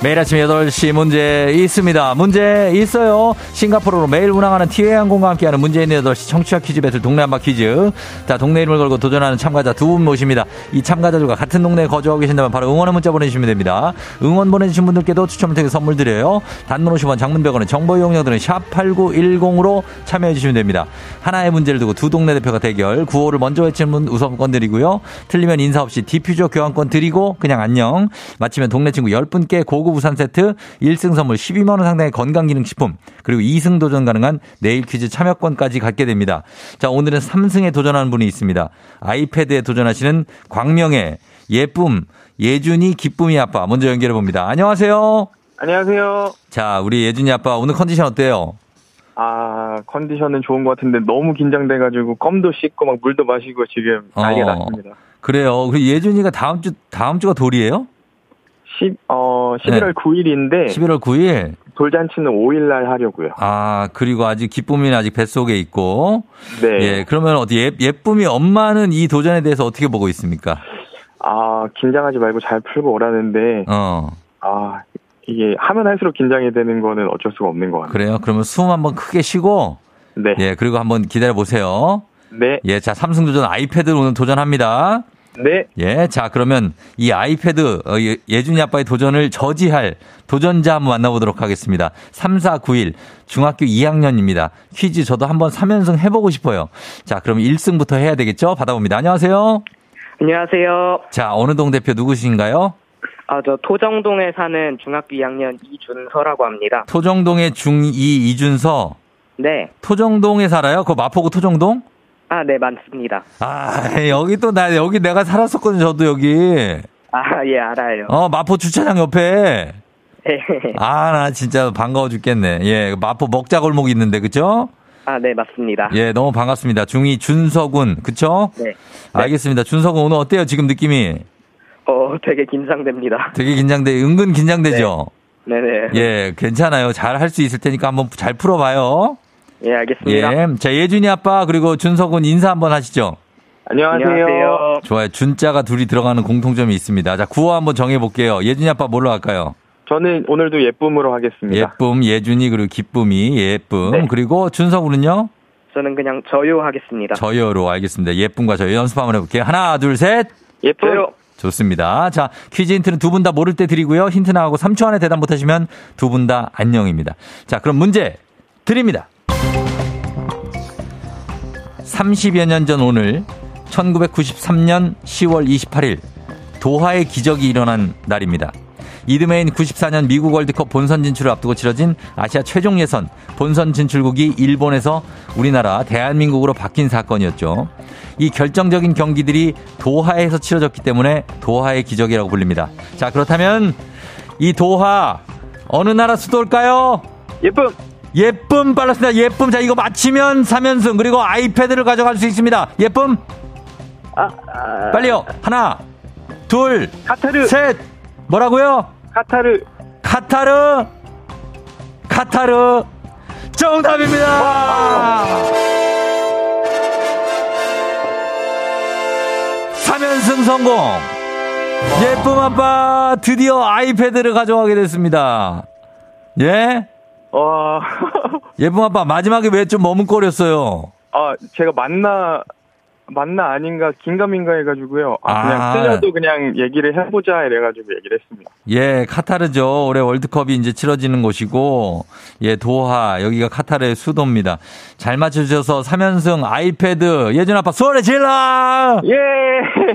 [SPEAKER 1] 매일 아침 8시 문제 있습니다. 문제 있어요. 싱가포르로 매일 운항하는 티웨이 항공과 함께하는 문제 있는 8시 청취자 퀴즈 배틀 동네 한바 퀴즈. 자, 동네 이름을 걸고 도전하는 참가자 두 분 모십니다. 이 참가자들과 같은 동네에 거주하고 계신다면 바로 응원의 문자 보내주시면 됩니다. 응원 보내주신 분들께도 추첨을 통해 선물 드려요. 단문 50원 장문 100원의 정보 이용료들은 샵8910으로 참여해 주시면 됩니다. 하나의 문제를 두고 두 동네 대표가 대결. 구호를 먼저 외치는 분 우선권 드리고요. 틀리면 인사 없이 디퓨저 교환권 드리고 그냥 안녕. 맞히면 동네 친구 10분께 고급 우산 세트, 1승 선물 12만원 상당의 건강기능식품, 그리고 2승 도전 가능한 내일 퀴즈 참여권까지 갖게 됩니다. 자, 오늘은 3승에 도전하는 분이 있습니다. 아이패드에 도전하시는 광명의 예쁨, 예준이 기쁨이 아빠 먼저 연결해 봅니다. 안녕하세요.
[SPEAKER 9] 안녕하세요.
[SPEAKER 1] 자, 우리 예준이 아빠 오늘 컨디션 어때요?
[SPEAKER 9] 아, 컨디션은 좋은 것 같은데 너무 긴장돼가지고 껌도 씹고 막 물도 마시고 지금 난리가
[SPEAKER 1] 어.
[SPEAKER 9] 났습니다.
[SPEAKER 1] 그래요. 그 예준이가 다음 주 다음 주가 돌이에요?
[SPEAKER 9] 10, 어, 11월 9일인데
[SPEAKER 1] 11월 9일.
[SPEAKER 9] 돌잔치는 5일날 하려고요.
[SPEAKER 1] 아, 그리고 아직 기쁨이는 아직 뱃속에 있고.
[SPEAKER 9] 네.
[SPEAKER 1] 예, 그러면 어디 예, 예쁨이 엄마는 이 도전에 대해서 어떻게 보고 있습니까?
[SPEAKER 9] 아, 긴장하지 말고 잘 풀고 오라는데
[SPEAKER 1] 어,
[SPEAKER 9] 아, 이게 하면 할수록 긴장이 되는 거는 어쩔 수가 없는 것 같아요.
[SPEAKER 1] 그래요. 그러면 숨 한번 크게 쉬고,
[SPEAKER 9] 네.
[SPEAKER 1] 예, 그리고 한번 기다려 보세요.
[SPEAKER 9] 네.
[SPEAKER 1] 예, 자, 삼승 도전 아이패드 오늘 도전합니다.
[SPEAKER 9] 네.
[SPEAKER 1] 예, 자, 그러면 이 아이패드, 어, 예- 예준이 아빠의 도전을 저지할 도전자 한번 만나보도록 하겠습니다. 3491, 중학교 2학년입니다. 퀴즈 저도 한번 3연승 해보고 싶어요. 자, 그럼 1승부터 해야 되겠죠? 받아봅니다. 안녕하세요.
[SPEAKER 10] 안녕하세요.
[SPEAKER 1] 자, 어느 동 대표 누구신가요?
[SPEAKER 10] 아, 저 토정동에 사는 중학교 2학년 이준서라고 합니다.
[SPEAKER 1] 토정동의 중2 이준서.
[SPEAKER 10] 네.
[SPEAKER 1] 토정동에 살아요? 그 마포구 토정동?
[SPEAKER 10] 아, 네, 맞습니다.
[SPEAKER 1] 아, 여기 또 나, 여기 내가 살았었거든요, 저도 여기.
[SPEAKER 10] 아, 예, 알아요.
[SPEAKER 1] 어, 마포 주차장 옆에.
[SPEAKER 10] 네.
[SPEAKER 1] 아, 나 진짜 반가워 죽겠네. 예, 마포 먹자골목 있는데, 그쵸?
[SPEAKER 10] 아, 네, 맞습니다.
[SPEAKER 1] 예, 너무 반갑습니다. 중이 준서군, 그쵸?
[SPEAKER 10] 네.
[SPEAKER 1] 알겠습니다. 준서군 오늘 어때요, 지금 느낌이?
[SPEAKER 10] 어, 되게 긴장됩니다.
[SPEAKER 1] 되게 긴장돼, 은근 긴장되죠?
[SPEAKER 10] 네네.
[SPEAKER 1] 예, 괜찮아요. 잘 할 수 있을 테니까 한번 잘 풀어봐요.
[SPEAKER 10] 예, 알겠습니다.
[SPEAKER 1] 예. 자, 예준이 아빠, 그리고 준서군 인사 한번 하시죠.
[SPEAKER 9] 안녕하세요.
[SPEAKER 10] 안녕하세요.
[SPEAKER 1] 좋아요. 준자가 둘이 들어가는 공통점이 있습니다. 자, 구호 한번 정해볼게요. 예준이 아빠 뭘로 할까요?
[SPEAKER 9] 저는 오늘도 예쁨으로 하겠습니다.
[SPEAKER 1] 예쁨, 예준이, 그리고 기쁨이, 예쁨.
[SPEAKER 9] 네.
[SPEAKER 1] 그리고 준서군은요?
[SPEAKER 10] 저는 그냥 저요 하겠습니다.
[SPEAKER 1] 저요로 알겠습니다. 예쁨과 저요 연습 한번 해볼게요. 하나, 둘, 셋.
[SPEAKER 9] 예쁨.
[SPEAKER 10] 저요.
[SPEAKER 1] 좋습니다. 자, 퀴즈 힌트는 두 분 다 모를 때 드리고요. 힌트 나가고 3초 안에 대답 못하시면 두 분 다 안녕입니다. 자, 그럼 문제 드립니다. 30여 년 전 오늘 1993년 10월 28일 도하의 기적이 일어난 날입니다. 이듬해인 94년 미국 월드컵 본선 진출을 앞두고 치러진 아시아 최종 예선 본선 진출국이 일본에서 우리나라 대한민국으로 바뀐 사건이었죠. 이 결정적인 경기들이 도하에서 치러졌기 때문에 도하의 기적이라고 불립니다. 자, 그렇다면 이 도하 어느 나라 수도일까요?
[SPEAKER 9] 예쁨.
[SPEAKER 1] 예쁨 빨랐습니다. 예쁨. 자, 이거 맞히면 3연승 그리고 아이패드를 가져갈 수 있습니다. 예쁨.
[SPEAKER 9] 아, 아,
[SPEAKER 1] 빨리요. 하나, 둘,
[SPEAKER 9] 카타르.
[SPEAKER 1] 셋. 뭐라고요?
[SPEAKER 9] 카타르.
[SPEAKER 1] 카타르. 카타르. 정답입니다. 3연승 성공. 예쁨 아빠 드디어 아이패드를 가져가게 됐습니다. 예?
[SPEAKER 9] 와.
[SPEAKER 1] 예쁨 아빠 마지막에 왜 좀 머뭇거렸어요?
[SPEAKER 9] 아, 제가 맞나, 맞나 아닌가, 긴가민가 해가지고요. 아, 그냥
[SPEAKER 1] 아.
[SPEAKER 9] 틀려도 그냥 얘기를 해보자 이래가지고 얘기를 했습니다.
[SPEAKER 1] 예, 카타르죠. 올해 월드컵이 이제 치러지는 곳이고, 예, 도하, 여기가 카타르의 수도입니다. 잘 맞춰주셔서 3연승 아이패드, 예준 아빠 소리 질러!
[SPEAKER 9] 예!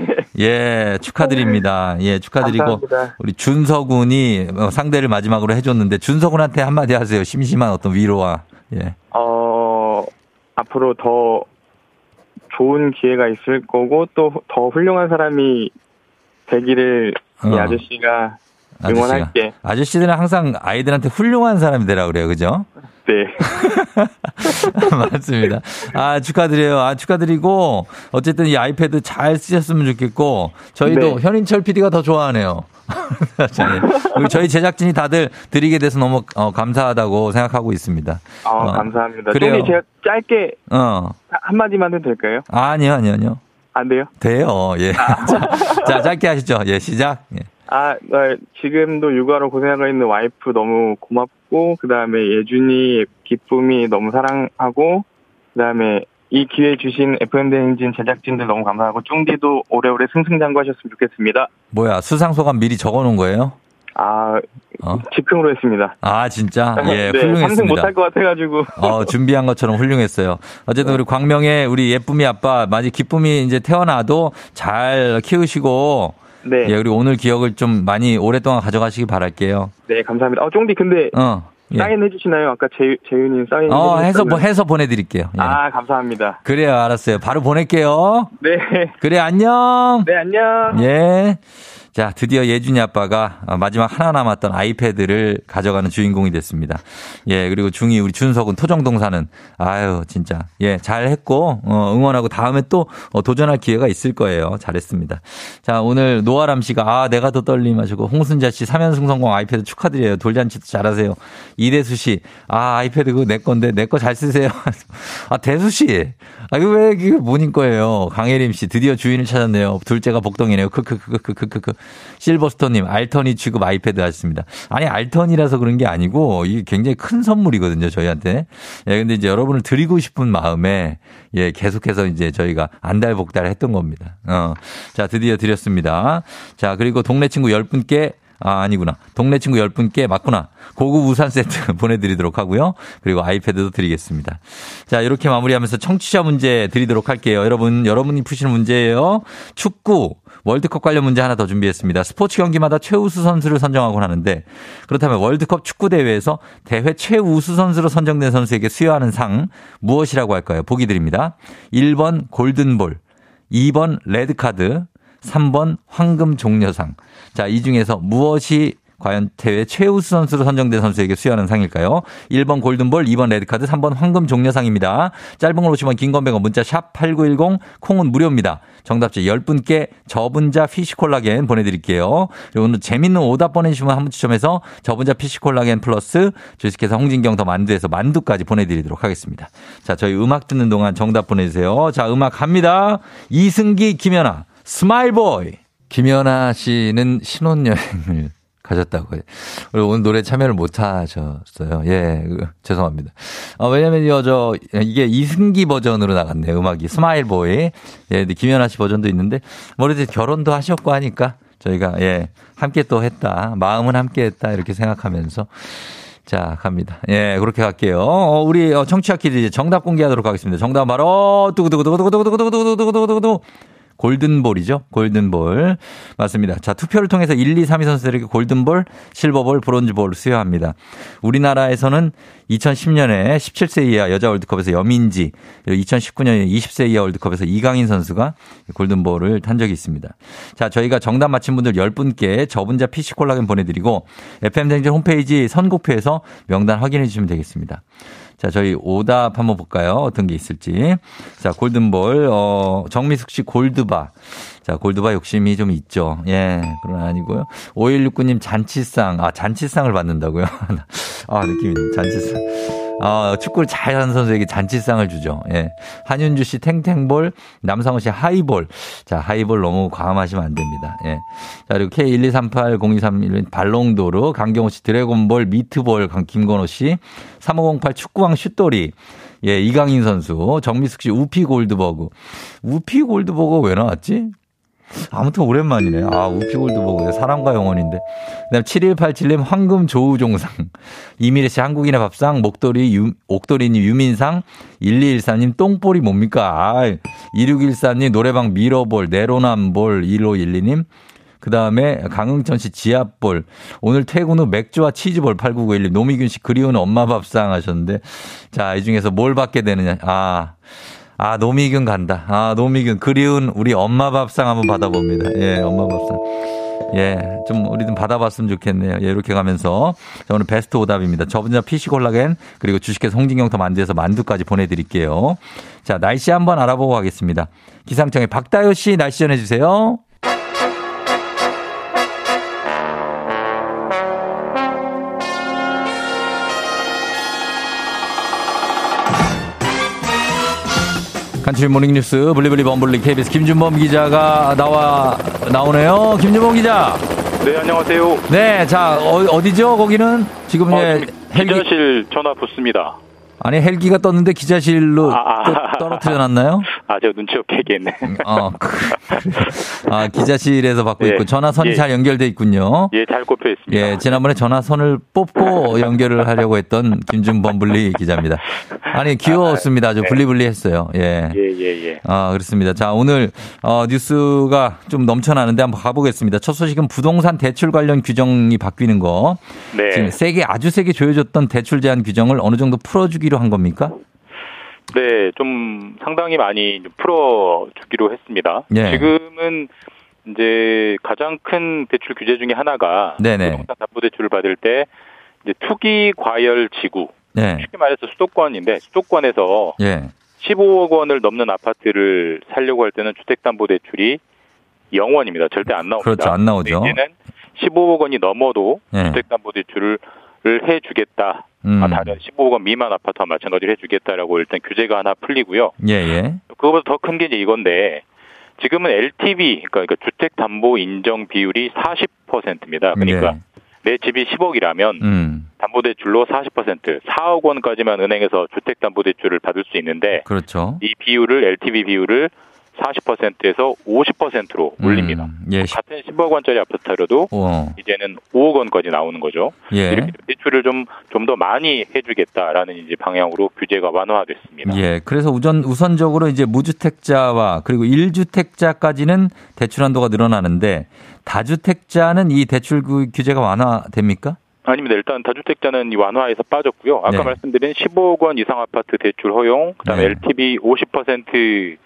[SPEAKER 1] 예, 축하드립니다. 예, 축하드리고,
[SPEAKER 9] 감사합니다.
[SPEAKER 1] 우리 준서군이 어, 상대를 마지막으로 해줬는데, 준서군한테 한마디 하세요. 심심한 어떤 위로와, 예.
[SPEAKER 9] 어, 앞으로 더 좋은 기회가 있을 거고, 또 더 훌륭한 사람이 되기를 이
[SPEAKER 1] 어.
[SPEAKER 9] 아저씨가
[SPEAKER 1] 아저씨가.
[SPEAKER 9] 응원할게.
[SPEAKER 1] 아저씨들은 항상 아이들한테 훌륭한 사람이 되라 그래요. 그죠?
[SPEAKER 9] 네.
[SPEAKER 1] 맞습니다. 아, 축하드려요. 아, 축하드리고, 어쨌든 이 아이패드 잘 쓰셨으면 좋겠고, 저희도
[SPEAKER 9] 네.
[SPEAKER 1] 현인철 PD가 더 좋아하네요. 저희 제작진이 다들 드리게 돼서 너무 어, 감사하다고 생각하고 있습니다.
[SPEAKER 9] 아,
[SPEAKER 1] 어,
[SPEAKER 9] 감사합니다.
[SPEAKER 1] 그래요.
[SPEAKER 9] 제가 짧게
[SPEAKER 1] 어.
[SPEAKER 9] 한- 한마디만 해도 될까요?
[SPEAKER 1] 아니요, 아니요, 아니요.
[SPEAKER 9] 안 돼요?
[SPEAKER 1] 돼요. 예. 자, 자, 짧게 하시죠. 예, 시작. 예.
[SPEAKER 9] 아, 나 지금도 육아로 고생하고 있는 와이프 너무 고맙고, 그 다음에 예준이, 기쁨이 너무 사랑하고, 그 다음에 이 기회 주신 FM대행진 제작진들 너무 감사하고, 쫑디도 오래오래 승승장구 하셨으면 좋겠습니다.
[SPEAKER 1] 뭐야, 수상소감 미리 적어 놓은 거예요?
[SPEAKER 9] 아,
[SPEAKER 1] 어?
[SPEAKER 9] 즉흥으로 했습니다.
[SPEAKER 1] 아, 진짜? 예,
[SPEAKER 9] 네,
[SPEAKER 1] 훌륭했습니다.
[SPEAKER 9] 못할 것 같아가지고.
[SPEAKER 1] 어, 준비한 것처럼 훌륭했어요. 어쨌든 우리 광명의 우리 예쁨이 아빠, 많이 기쁨이 이제 태어나도 잘 키우시고,
[SPEAKER 9] 네.
[SPEAKER 1] 예, 그리고 오늘 기억을 좀 많이 오랫동안 가져가시기 바랄게요.
[SPEAKER 9] 네, 감사합니다. 어, 쫑디 근데
[SPEAKER 1] 어, 예.
[SPEAKER 9] 사인 해주시나요? 아까 재, 재윤님 사인
[SPEAKER 1] 어, 해서? 보- 해서 보내드릴게요. 예.
[SPEAKER 9] 아, 감사합니다.
[SPEAKER 1] 그래요, 알았어요. 바로 보낼게요.
[SPEAKER 9] 네.
[SPEAKER 1] 그래, 안녕.
[SPEAKER 9] 네, 안녕.
[SPEAKER 1] 예. 자, 드디어 예준이 아빠가 마지막 하나 남았던 아이패드를 가져가는 주인공이 됐습니다. 예, 그리고 중이 우리 준석은 토정동 사는 아유, 진짜. 예, 잘 했고, 어, 응원하고 다음에 또 어, 도전할 기회가 있을 거예요. 잘했습니다. 자, 오늘 노아람 씨가 아, 내가 더 떨림 하시고 홍순자 씨 3연승 성공 아이패드 축하드려요. 돌잔치도 잘하세요. 이대수 씨, 아, 아이패드 그거 내 건데 내 거 잘 쓰세요. 아, 대수 씨. 아, 이거 왜 이게 본인 거예요? 강혜림 씨, 드디어 주인을 찾았네요. 둘째가 복덩이네요. 크크크크크크크. 실버스톤님, 알턴이 취급 아이패드 하셨습니다. 아니, 알턴이라서 그런 게 아니고, 이게 굉장히 큰 선물이거든요, 저희한테. 예, 근데 이제 여러분을 드리고 싶은 마음에, 예, 계속해서 이제 저희가 안달복달 했던 겁니다. 어. 자, 드디어 드렸습니다. 자, 그리고 동네 친구 10분께 아, 아니구나. 동네 친구 10분께 맞구나. 고급 우산 세트 보내드리도록 하고요. 그리고 아이패드도 드리겠습니다. 자, 이렇게 마무리하면서 청취자 문제 드리도록 할게요. 여러분, 여러분이 푸시는 문제예요. 축구, 월드컵 관련 문제 하나 더 준비했습니다. 스포츠 경기마다 최우수 선수를 선정하곤 하는데 그렇다면 월드컵 축구 대회에서 대회 최우수 선수로 선정된 선수에게 수여하는 상 무엇이라고 할까요? 보기 드립니다. 1번 골든볼, 2번 레드카드, 3번 황금 종려상. 자, 이 중에서 무엇이 과연 대회 최우수 선수로 선정된 선수에게 수여하는 상일까요? 1번 골든볼, 2번 레드카드, 3번 황금 종려상입니다. 짧은 걸 오시면 긴건배가 문자 샵 8910, 콩은 무료입니다. 정답자 10분께 저분자 피시콜라겐 보내드릴게요. 오늘 재밌는 오답 보내주시면 한 분 추첨해서 저분자 피시콜라겐 플러스 주식회사 홍진경 더 만두에서 만두까지 보내드리도록 하겠습니다. 자, 저희 음악 듣는 동안 정답 보내주세요. 자, 음악 갑니다. 이승기, 김연아, Smile Boy. 김연아 씨는 신혼여행을 가셨다고요. 그리고 오늘 노래 참여를 못 하셨어요. 예, 그, 죄송합니다. 어, 왜냐면 요, 저, 이게 이승기 버전으로 나갔네, 음악이. Smile Boy. 예, 김연아 씨 버전도 있는데, 뭐래도 결혼도 하셨고 하니까, 저희가, 예, 함께 또 했다. 마음은 함께 했다. 이렇게 생각하면서. 자, 갑니다. 예, 그렇게 갈게요. 어, 우리 어, 청취자 퀴즈 이제 정답 공개하도록 하겠습니다. 정답 바로, 두구두구두구두구두구두구두구두구두구두구. 골든볼이죠. 골든볼. 맞습니다. 자, 투표를 통해서 1, 2, 3위 선수들에게 골든볼, 실버볼, 브론즈볼 수여합니다. 우리나라에서는 2010년에 17세 이하 여자 월드컵에서 여민지, 그리고 2019년에 20세 이하 월드컵에서 이강인 선수가 골든볼을 탄 적이 있습니다. 자, 저희가 정답 맞힌 분들 10분께 저분자 피시콜라겐 보내드리고, FM댕진 홈페이지 선곡표에서 명단 확인해 주시면 되겠습니다. 자, 저희 오답 한번 볼까요? 어떤 게 있을지. 자, 골든볼, 어, 정미숙 씨 골드바. 자, 골드바 욕심이 좀 있죠. 예, 그건 아니고요. 5169님 잔치상. 아, 잔치상을 받는다고요? 아, 느낌이, 잔치상. 아, 축구를 잘하는 선수에게 잔치상을 주죠. 예. 한윤주 씨 탱탱볼, 남상호 씨 하이볼. 자, 하이볼 너무 과감하시면 안 됩니다. 예. 자, 그리고 K1238021 발롱도르, 강경호 씨 드래곤볼, 미트볼, 강- 김건호 씨, 3508 축구왕 슛돌이. 예, 이강인 선수, 정미숙 씨 우피 골드버그. 우피 골드버그 왜 나왔지? 아무튼 오랜만이네. 아, 우피 골드버그. 사랑과 영혼인데. 그 다음 7187님 황금 조우종상. 이미래 씨 한국인의 밥상. 목도리 유, 옥도리 님 유민상. 1213님 똥볼이 뭡니까? 아, 2614님 노래방 미러볼. 네로남볼. 1512님. 그 다음에 강흥천 씨 지압볼. 오늘 퇴근 후 맥주와 치즈볼 8991님. 노미균 씨 그리운 엄마 밥상 하셨는데. 자, 이 중에서 뭘 받게 되느냐. 아. 아, 노미균 간다. 아, 노미균. 그리운 우리 엄마 밥상 한번 받아봅니다. 예, 엄마 밥상. 예, 좀 우리도 받아봤으면 좋겠네요. 예, 이렇게 가면서 자, 오늘 베스트 오답입니다. 저분자 PC 콜라겐 그리고 주식회사 홍진경더 만두에서 만두까지 보내드릴게요. 자, 날씨 한번 알아보고 가겠습니다. 기상청의 박다효 씨 날씨 전해주세요. 간추린 모닝뉴스 블리블리 범블리 KBS 김준범 기자가 나와 나오네요. 김준범 기자.
[SPEAKER 11] 네, 안녕하세요.
[SPEAKER 1] 네, 자 어, 디죠 거기는 지금
[SPEAKER 11] 어,
[SPEAKER 1] 헬기
[SPEAKER 11] 기자실 전화 붙습니다.
[SPEAKER 1] 아니 헬기가 떴는데 기자실로
[SPEAKER 11] 아, 아.
[SPEAKER 1] 또 떨어뜨려 놨나요?
[SPEAKER 11] 아, 제가 눈치 없게 얘기했네.
[SPEAKER 1] 어, 그- 아 기자실에서 받고
[SPEAKER 11] 예.
[SPEAKER 1] 있고 전화선이
[SPEAKER 11] 예.
[SPEAKER 1] 잘 연결돼 있군요.
[SPEAKER 11] 예, 잘 꼽혀 있습니다.
[SPEAKER 1] 예, 지난번에 전화선을 뽑고 연결을 하려고 했던 김준범 블리 기자입니다. 아니 귀여웠습니다. 아주
[SPEAKER 11] 네.
[SPEAKER 1] 블리블리했어요. 예.
[SPEAKER 11] 예, 예, 예.
[SPEAKER 1] 아, 그렇습니다. 자, 오늘, 어, 뉴스가 좀 넘쳐나는데 한번 가보겠습니다. 첫 소식은 부동산 대출 관련 규정이 바뀌는 거.
[SPEAKER 11] 네.
[SPEAKER 1] 지금 세게, 아주 세게 조여졌던 대출 제한 규정을 어느 정도 풀어주기로 한 겁니까?
[SPEAKER 11] 네, 좀 상당히 많이 좀 풀어주기로 했습니다.
[SPEAKER 1] 예.
[SPEAKER 11] 지금은 이제 가장 큰 대출 규제 중에 하나가
[SPEAKER 1] 네네.
[SPEAKER 11] 부동산 담보 대출을 받을 때 이제 투기 과열 지구
[SPEAKER 1] 예.
[SPEAKER 11] 쉽게 말해서 수도권인데 수도권에서
[SPEAKER 1] 예.
[SPEAKER 11] 15억 원을 넘는 아파트를 살려고 할 때는 주택담보대출이 0원입니다. 절대 안 나옵니다.
[SPEAKER 1] 그렇죠. 안 나오죠.
[SPEAKER 11] 이제는 15억 원이 넘어도
[SPEAKER 1] 예.
[SPEAKER 11] 주택담보대출을 해주겠다.
[SPEAKER 1] 음.
[SPEAKER 11] 아, 다른 15억 원 미만 아파트와 마찬가지로 해주겠다라고 일단 규제가 하나 풀리고요.
[SPEAKER 1] 예, 예.
[SPEAKER 11] 그거보다 더 큰 게 이제 이건데 지금은 LTV 그러니까 주택 담보 인정 비율이 40%입니다. 그러니까
[SPEAKER 1] 네.
[SPEAKER 11] 내 집이 10억이라면
[SPEAKER 1] 음.
[SPEAKER 11] 담보대출로 40% 4억 원까지만 은행에서 주택담보대출을 받을 수 있는데
[SPEAKER 1] 그렇죠.
[SPEAKER 11] 이 비율을 LTV 비율을 40%에서 50%로 올립니다.
[SPEAKER 1] 음, 예. 시-
[SPEAKER 11] 같은 10억 원짜리 아파트라도
[SPEAKER 1] 어.
[SPEAKER 11] 이제는 5억 원까지 나오는 거죠.
[SPEAKER 1] 예.
[SPEAKER 11] 이렇게 대출을 좀 좀 더 많이 해주겠다라는 이제 방향으로 규제가 완화됐습니다.
[SPEAKER 1] 예. 그래서 우선, 우선적으로 이제 무주택자와 그리고 1주택자까지는 대출 한도가 늘어나는데 다주택자는 이 대출 그 규제가 완화됩니까?
[SPEAKER 11] 아닙니다. 일단 다주택자는 이 완화에서 빠졌고요. 아까
[SPEAKER 1] 네.
[SPEAKER 11] 말씀드린 15억 원 이상 아파트 대출 허용, 그다음에
[SPEAKER 1] 네.
[SPEAKER 11] LTV 50%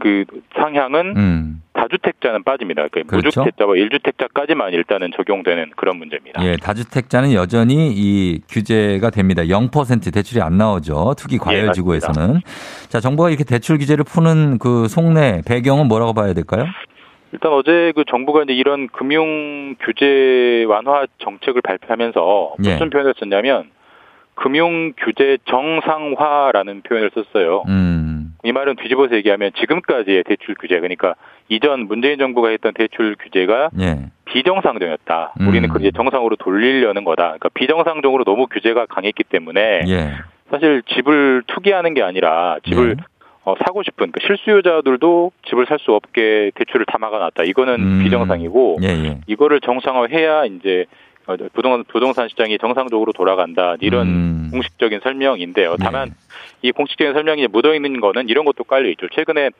[SPEAKER 11] 그 상향은
[SPEAKER 1] 음.
[SPEAKER 11] 다주택자는 빠집니다. 그
[SPEAKER 1] 그렇죠.
[SPEAKER 11] 무주택자와 1주택자까지만 일단은 적용되는 그런 문제입니다.
[SPEAKER 1] 예, 다주택자는 여전히 이 규제가 됩니다. 0% 대출이 안 나오죠. 투기 과열지구에서는. 자, 정부가 이렇게 대출 규제를 푸는 그 속내 배경은 뭐라고 봐야 될까요?
[SPEAKER 11] 일단 어제 그 정부가 이제 이런 금융 규제 완화 정책을 발표하면서
[SPEAKER 1] 예.
[SPEAKER 11] 무슨 표현을 썼냐면 금융 규제 정상화라는 표현을 썼어요.
[SPEAKER 1] 음.
[SPEAKER 11] 이 말은 뒤집어서 얘기하면 지금까지의 대출 규제 그러니까 이전 문재인 정부가 했던 대출 규제가
[SPEAKER 1] 예.
[SPEAKER 11] 비정상적이었다.
[SPEAKER 1] 음.
[SPEAKER 11] 우리는 이제 정상으로 돌리려는 거다. 그러니까 비정상적으로 너무 규제가 강했기 때문에
[SPEAKER 1] 예.
[SPEAKER 11] 사실 집을 투기하는 게 아니라 집을
[SPEAKER 1] 예.
[SPEAKER 11] 어, 사고 싶은 그 실수요자들도 집을 살 수 없게 대출을 다 막아놨다. 이거는
[SPEAKER 1] 음.
[SPEAKER 11] 비정상이고
[SPEAKER 1] 예, 예.
[SPEAKER 11] 이거를 정상화해야 이제 어, 부동산 부동산 시장이 정상적으로 돌아간다. 이런
[SPEAKER 1] 음.
[SPEAKER 11] 공식적인 설명인데요.
[SPEAKER 1] 네.
[SPEAKER 11] 다만 이 공식적인 설명이 묻어 있는 거는 이런 것도 깔려 있죠. 최근에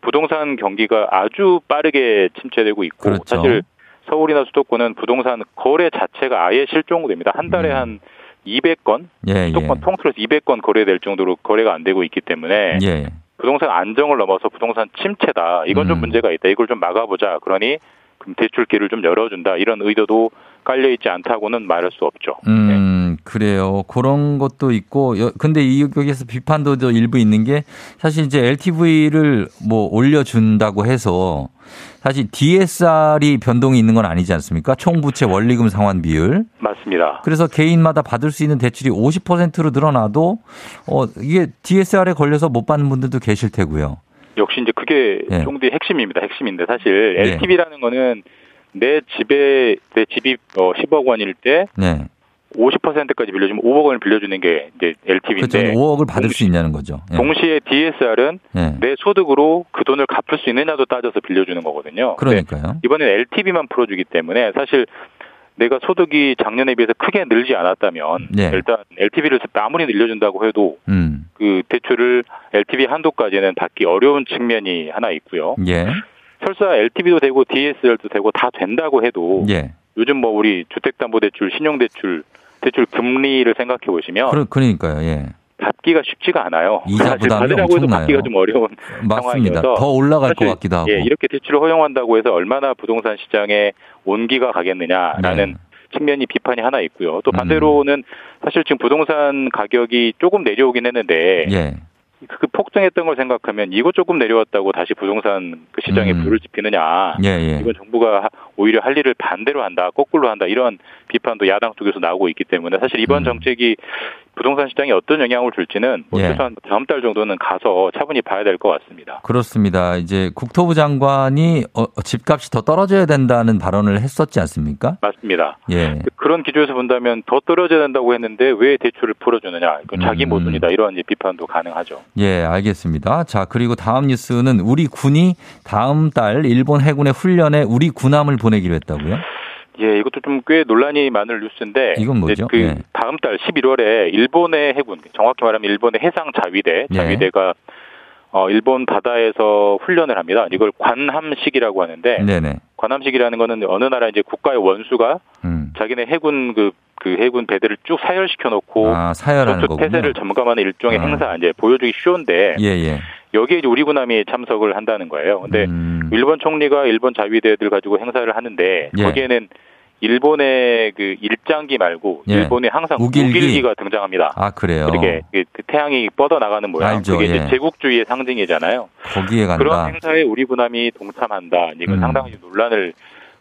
[SPEAKER 11] 부동산 경기가 아주 빠르게 침체되고 있고
[SPEAKER 1] 그렇죠.
[SPEAKER 11] 사실 서울이나 수도권은 부동산 거래 자체가 아예 실종됩니다. 한 달에
[SPEAKER 1] 음.
[SPEAKER 11] 한 200건
[SPEAKER 1] 예,
[SPEAKER 11] 수도권
[SPEAKER 1] 예.
[SPEAKER 11] 통틀어서 200건 거래될 정도로 거래가 안 되고 있기 때문에
[SPEAKER 1] 예.
[SPEAKER 11] 부동산 안정을 넘어서 부동산 침체다. 이건 좀
[SPEAKER 1] 음.
[SPEAKER 11] 문제가 있다. 이걸 좀 막아보자. 그러니 그럼 대출기를 좀 열어준다. 이런 의도도 깔려 있지 않다고는 말할 수 없죠.
[SPEAKER 1] 음, 그래요. 그런 것도 있고, 여- 근데 이 여기에서 비판도 저 일부 있는 게 사실 이제 LTV를 뭐 올려준다고 해서 사실 DSR이 변동이 있는 건 아니지 않습니까? 총 부채 원리금 상환 비율.
[SPEAKER 11] 맞습니다.
[SPEAKER 1] 그래서 개인마다 받을 수 있는 대출이 50%로 늘어나도 어 이게 DSR에 걸려서 못 받는 분들도 계실 테고요.
[SPEAKER 11] 역시 이제 그게
[SPEAKER 1] 네.
[SPEAKER 11] 정도의 핵심입니다. 핵심인데 사실
[SPEAKER 1] 네.
[SPEAKER 11] LTV라는 거는 내 집에 내 집이 어 10억 원일 때
[SPEAKER 1] 네.
[SPEAKER 11] 50%까지 빌려주면 5억 원을 빌려주는 게 이제
[SPEAKER 1] 그렇죠.
[SPEAKER 11] LTV인데
[SPEAKER 1] 5억을 받을 수 있냐는 거죠. 예.
[SPEAKER 11] 동시에 DSR은
[SPEAKER 1] 예.
[SPEAKER 11] 내 소득으로 그 돈을 갚을 수 있느냐도 따져서 빌려주는 거거든요.
[SPEAKER 1] 그러니까요.
[SPEAKER 11] 이번엔 LTV만 풀어주기 때문에 사실 내가 소득이 작년에 비해서 크게 늘지 않았다면
[SPEAKER 1] 네.
[SPEAKER 11] 일단 LTV를 아무리 늘려준다고 해도
[SPEAKER 1] 음.
[SPEAKER 11] 그 대출을 LTV 한도까지는 받기 어려운 측면이 하나 있고요.
[SPEAKER 1] 예.
[SPEAKER 11] 설사 LTV도 되고 DSR도 되고 다 된다고 해도
[SPEAKER 1] 예.
[SPEAKER 11] 요즘 뭐 우리 주택담보대출, 신용대출, 대출 금리를 생각해 보시면
[SPEAKER 1] 그러, 그러니까요. 예.
[SPEAKER 11] 받기가 쉽지가 않아요.
[SPEAKER 1] 이자 부담이 엄청나요.
[SPEAKER 11] 받기가 좀 어려운
[SPEAKER 1] 맞습니다.
[SPEAKER 11] 상황이어서
[SPEAKER 1] 더 올라갈 것 같기도 하고.
[SPEAKER 11] 예, 이렇게 대출을 허용한다고 해서 얼마나 부동산 시장에 온기가 가겠느냐라는
[SPEAKER 1] 네.
[SPEAKER 11] 측면이 비판이 하나 있고요.
[SPEAKER 1] 음.
[SPEAKER 11] 또 반대로는 사실 지금 부동산 가격이 조금 내려오긴 했는데
[SPEAKER 1] 예.
[SPEAKER 11] 그 폭등했던 걸 생각하면 이거 조금 내려왔다고 다시 부동산 그 시장에
[SPEAKER 1] 음.
[SPEAKER 11] 불을 지피느냐.
[SPEAKER 1] 예, 예.
[SPEAKER 11] 이건 정부가 하- 오히려 할 일을 반대로 한다, 거꾸로 한다 이런 비판도 야당 쪽에서 나오고 있기 때문에 사실 이번 정책이 부동산 시장에 어떤 영향을 줄지는 뭐
[SPEAKER 1] 음. 예.
[SPEAKER 11] 최소한 다음 달 정도는 가서 차분히 봐야 될 것 같습니다.
[SPEAKER 1] 그렇습니다. 이제 국토부 장관이 어, 집값이 더 떨어져야 된다는 발언을 했었지 않습니까?
[SPEAKER 11] 맞습니다.
[SPEAKER 1] 예.
[SPEAKER 11] 그런 기조에서 본다면 더 떨어져야 된다고 했는데 왜 대출을 풀어주느냐? 이건 자기
[SPEAKER 1] 음.
[SPEAKER 11] 모순이다 이런 비판도 가능하죠.
[SPEAKER 1] 예, 알겠습니다. 자, 그리고 다음 뉴스는 우리 군이 다음 달 일본 해군의 훈련에 우리 군함을 보내기로 했다고요?
[SPEAKER 11] 예, 이것도 좀 꽤 논란이 많을 뉴스인데
[SPEAKER 1] 이건 뭐죠?
[SPEAKER 11] 그
[SPEAKER 1] 예.
[SPEAKER 11] 다음 달 11월에 일본의 해군, 정확히 말하면 일본의 해상 자위대,
[SPEAKER 1] 예.
[SPEAKER 11] 자위대가 어 일본 바다에서 훈련을 합니다. 이걸 관함식이라고 하는데
[SPEAKER 1] 네네.
[SPEAKER 11] 관함식이라는 거는 어느 나라 이제 국가의 원수가
[SPEAKER 1] 음.
[SPEAKER 11] 자기네 해군 그, 그 해군 배들을 쭉 사열시켜 놓고
[SPEAKER 1] 아, 사열하는 거군요.
[SPEAKER 11] 태세를 점검하는 일종의
[SPEAKER 1] 아.
[SPEAKER 11] 행사 이제 보여주기 쇼인데
[SPEAKER 1] 예, 예.
[SPEAKER 11] 여기에 이제 우리 군함이 참석을 한다는 거예요. 근데
[SPEAKER 1] 음.
[SPEAKER 11] 일본 총리가 일본 자위대들 가지고 행사를 하는데
[SPEAKER 1] 예.
[SPEAKER 11] 거기에는 일본의 그 일장기 말고
[SPEAKER 1] 예.
[SPEAKER 11] 일본의 항상
[SPEAKER 1] 우길기.
[SPEAKER 11] 가 등장합니다.
[SPEAKER 1] 아, 그래요.
[SPEAKER 11] 이렇게 그- 그 태양이 뻗어 나가는 모양.
[SPEAKER 1] 알죠,
[SPEAKER 11] 그게
[SPEAKER 1] 예.
[SPEAKER 11] 이제 제국주의의 상징이잖아요.
[SPEAKER 1] 거기에 간다.
[SPEAKER 11] 그런 행사에 우리 군함이 동참한다. 이건
[SPEAKER 1] 음.
[SPEAKER 11] 상당히 논란을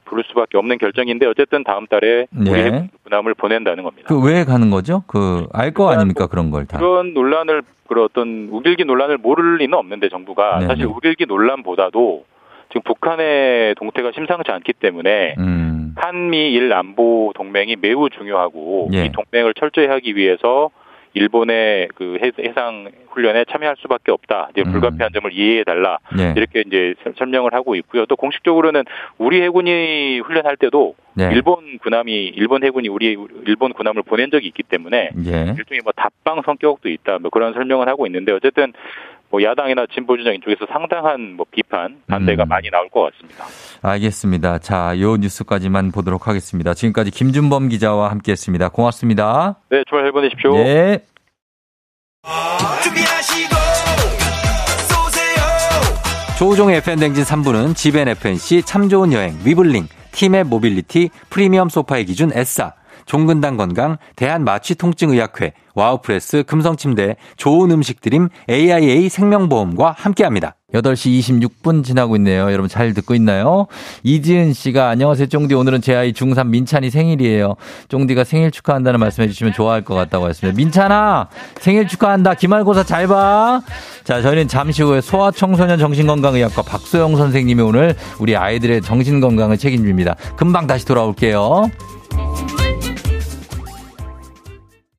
[SPEAKER 11] 부를 수밖에 없는 결정인데 어쨌든 다음 달에 우리
[SPEAKER 1] 예.
[SPEAKER 11] 군함을 보낸다는 겁니다.
[SPEAKER 1] 그 왜 가는 거죠? 그 알 거 아닙니까 그런 걸 다.
[SPEAKER 11] 그런 논란을 그런 어떤 우길기 논란을 모를 리는 없는데 정부가
[SPEAKER 1] 네네.
[SPEAKER 11] 사실 우길기 논란보다도 지금 북한의 동태가 심상치 않기 때문에
[SPEAKER 1] 음.
[SPEAKER 11] 한미일 안보 동맹이 매우 중요하고
[SPEAKER 1] 예.
[SPEAKER 11] 이 동맹을 철저히 하기 위해서 일본의 그 해- 해상 훈련에 참여할 수밖에 없다. 이제
[SPEAKER 1] 음.
[SPEAKER 11] 불가피한 점을 이해해 달라.
[SPEAKER 1] 예.
[SPEAKER 11] 이렇게 이제 설- 설명을 하고 있고요. 또 공식적으로는 우리 해군이 훈련할 때도
[SPEAKER 1] 네.
[SPEAKER 11] 일본 군함이 일본 해군이 우리 일본 군함을 보낸 적이 있기 때문에
[SPEAKER 1] 예.
[SPEAKER 11] 일종의 뭐 답방 성격도 있다. 뭐 그런 설명을 하고 있는데 어쨌든 뭐 야당이나 진보 진영 이쪽에서 상당한 뭐 비판 반대가
[SPEAKER 1] 음.
[SPEAKER 11] 많이 나올 것 같습니다.
[SPEAKER 1] 알겠습니다. 자, 요 뉴스까지만 보도록 하겠습니다. 지금까지 김준범 기자와 함께 했습니다. 고맙습니다.
[SPEAKER 11] 네, 주말 잘 보내십시오.
[SPEAKER 1] 네.
[SPEAKER 3] 준비하시고 쏘세요
[SPEAKER 6] 조우종의 FM댕진 3부는 지벤 FNC 참 좋은 여행 위블링 팀의 모빌리티 프리미엄 소파의 기준 에싸 종근당 건강 대한마취통증의학회 와우프레스 금성침대 좋은 음식 드림 AIA 생명보험과 함께합니다.
[SPEAKER 1] 8시 26분 지나고 있네요. 여러분 잘 듣고 있나요? 이지은 씨가 안녕하세요 쫑디 오늘은 제 아이 중3 민찬이 생일이에요. 쫑디가 생일 축하한다는 말씀 해 주시면 좋아할 것 같다고 했습니다. 민찬아 생일 축하한다. 기말고사 잘 봐. 자 저희는 잠시 후에 소아청소년 정신건강의학과 박소영 선생님이 오늘 우리 아이들의 정신건강을 책임집니다. 금방 다시 돌아올게요.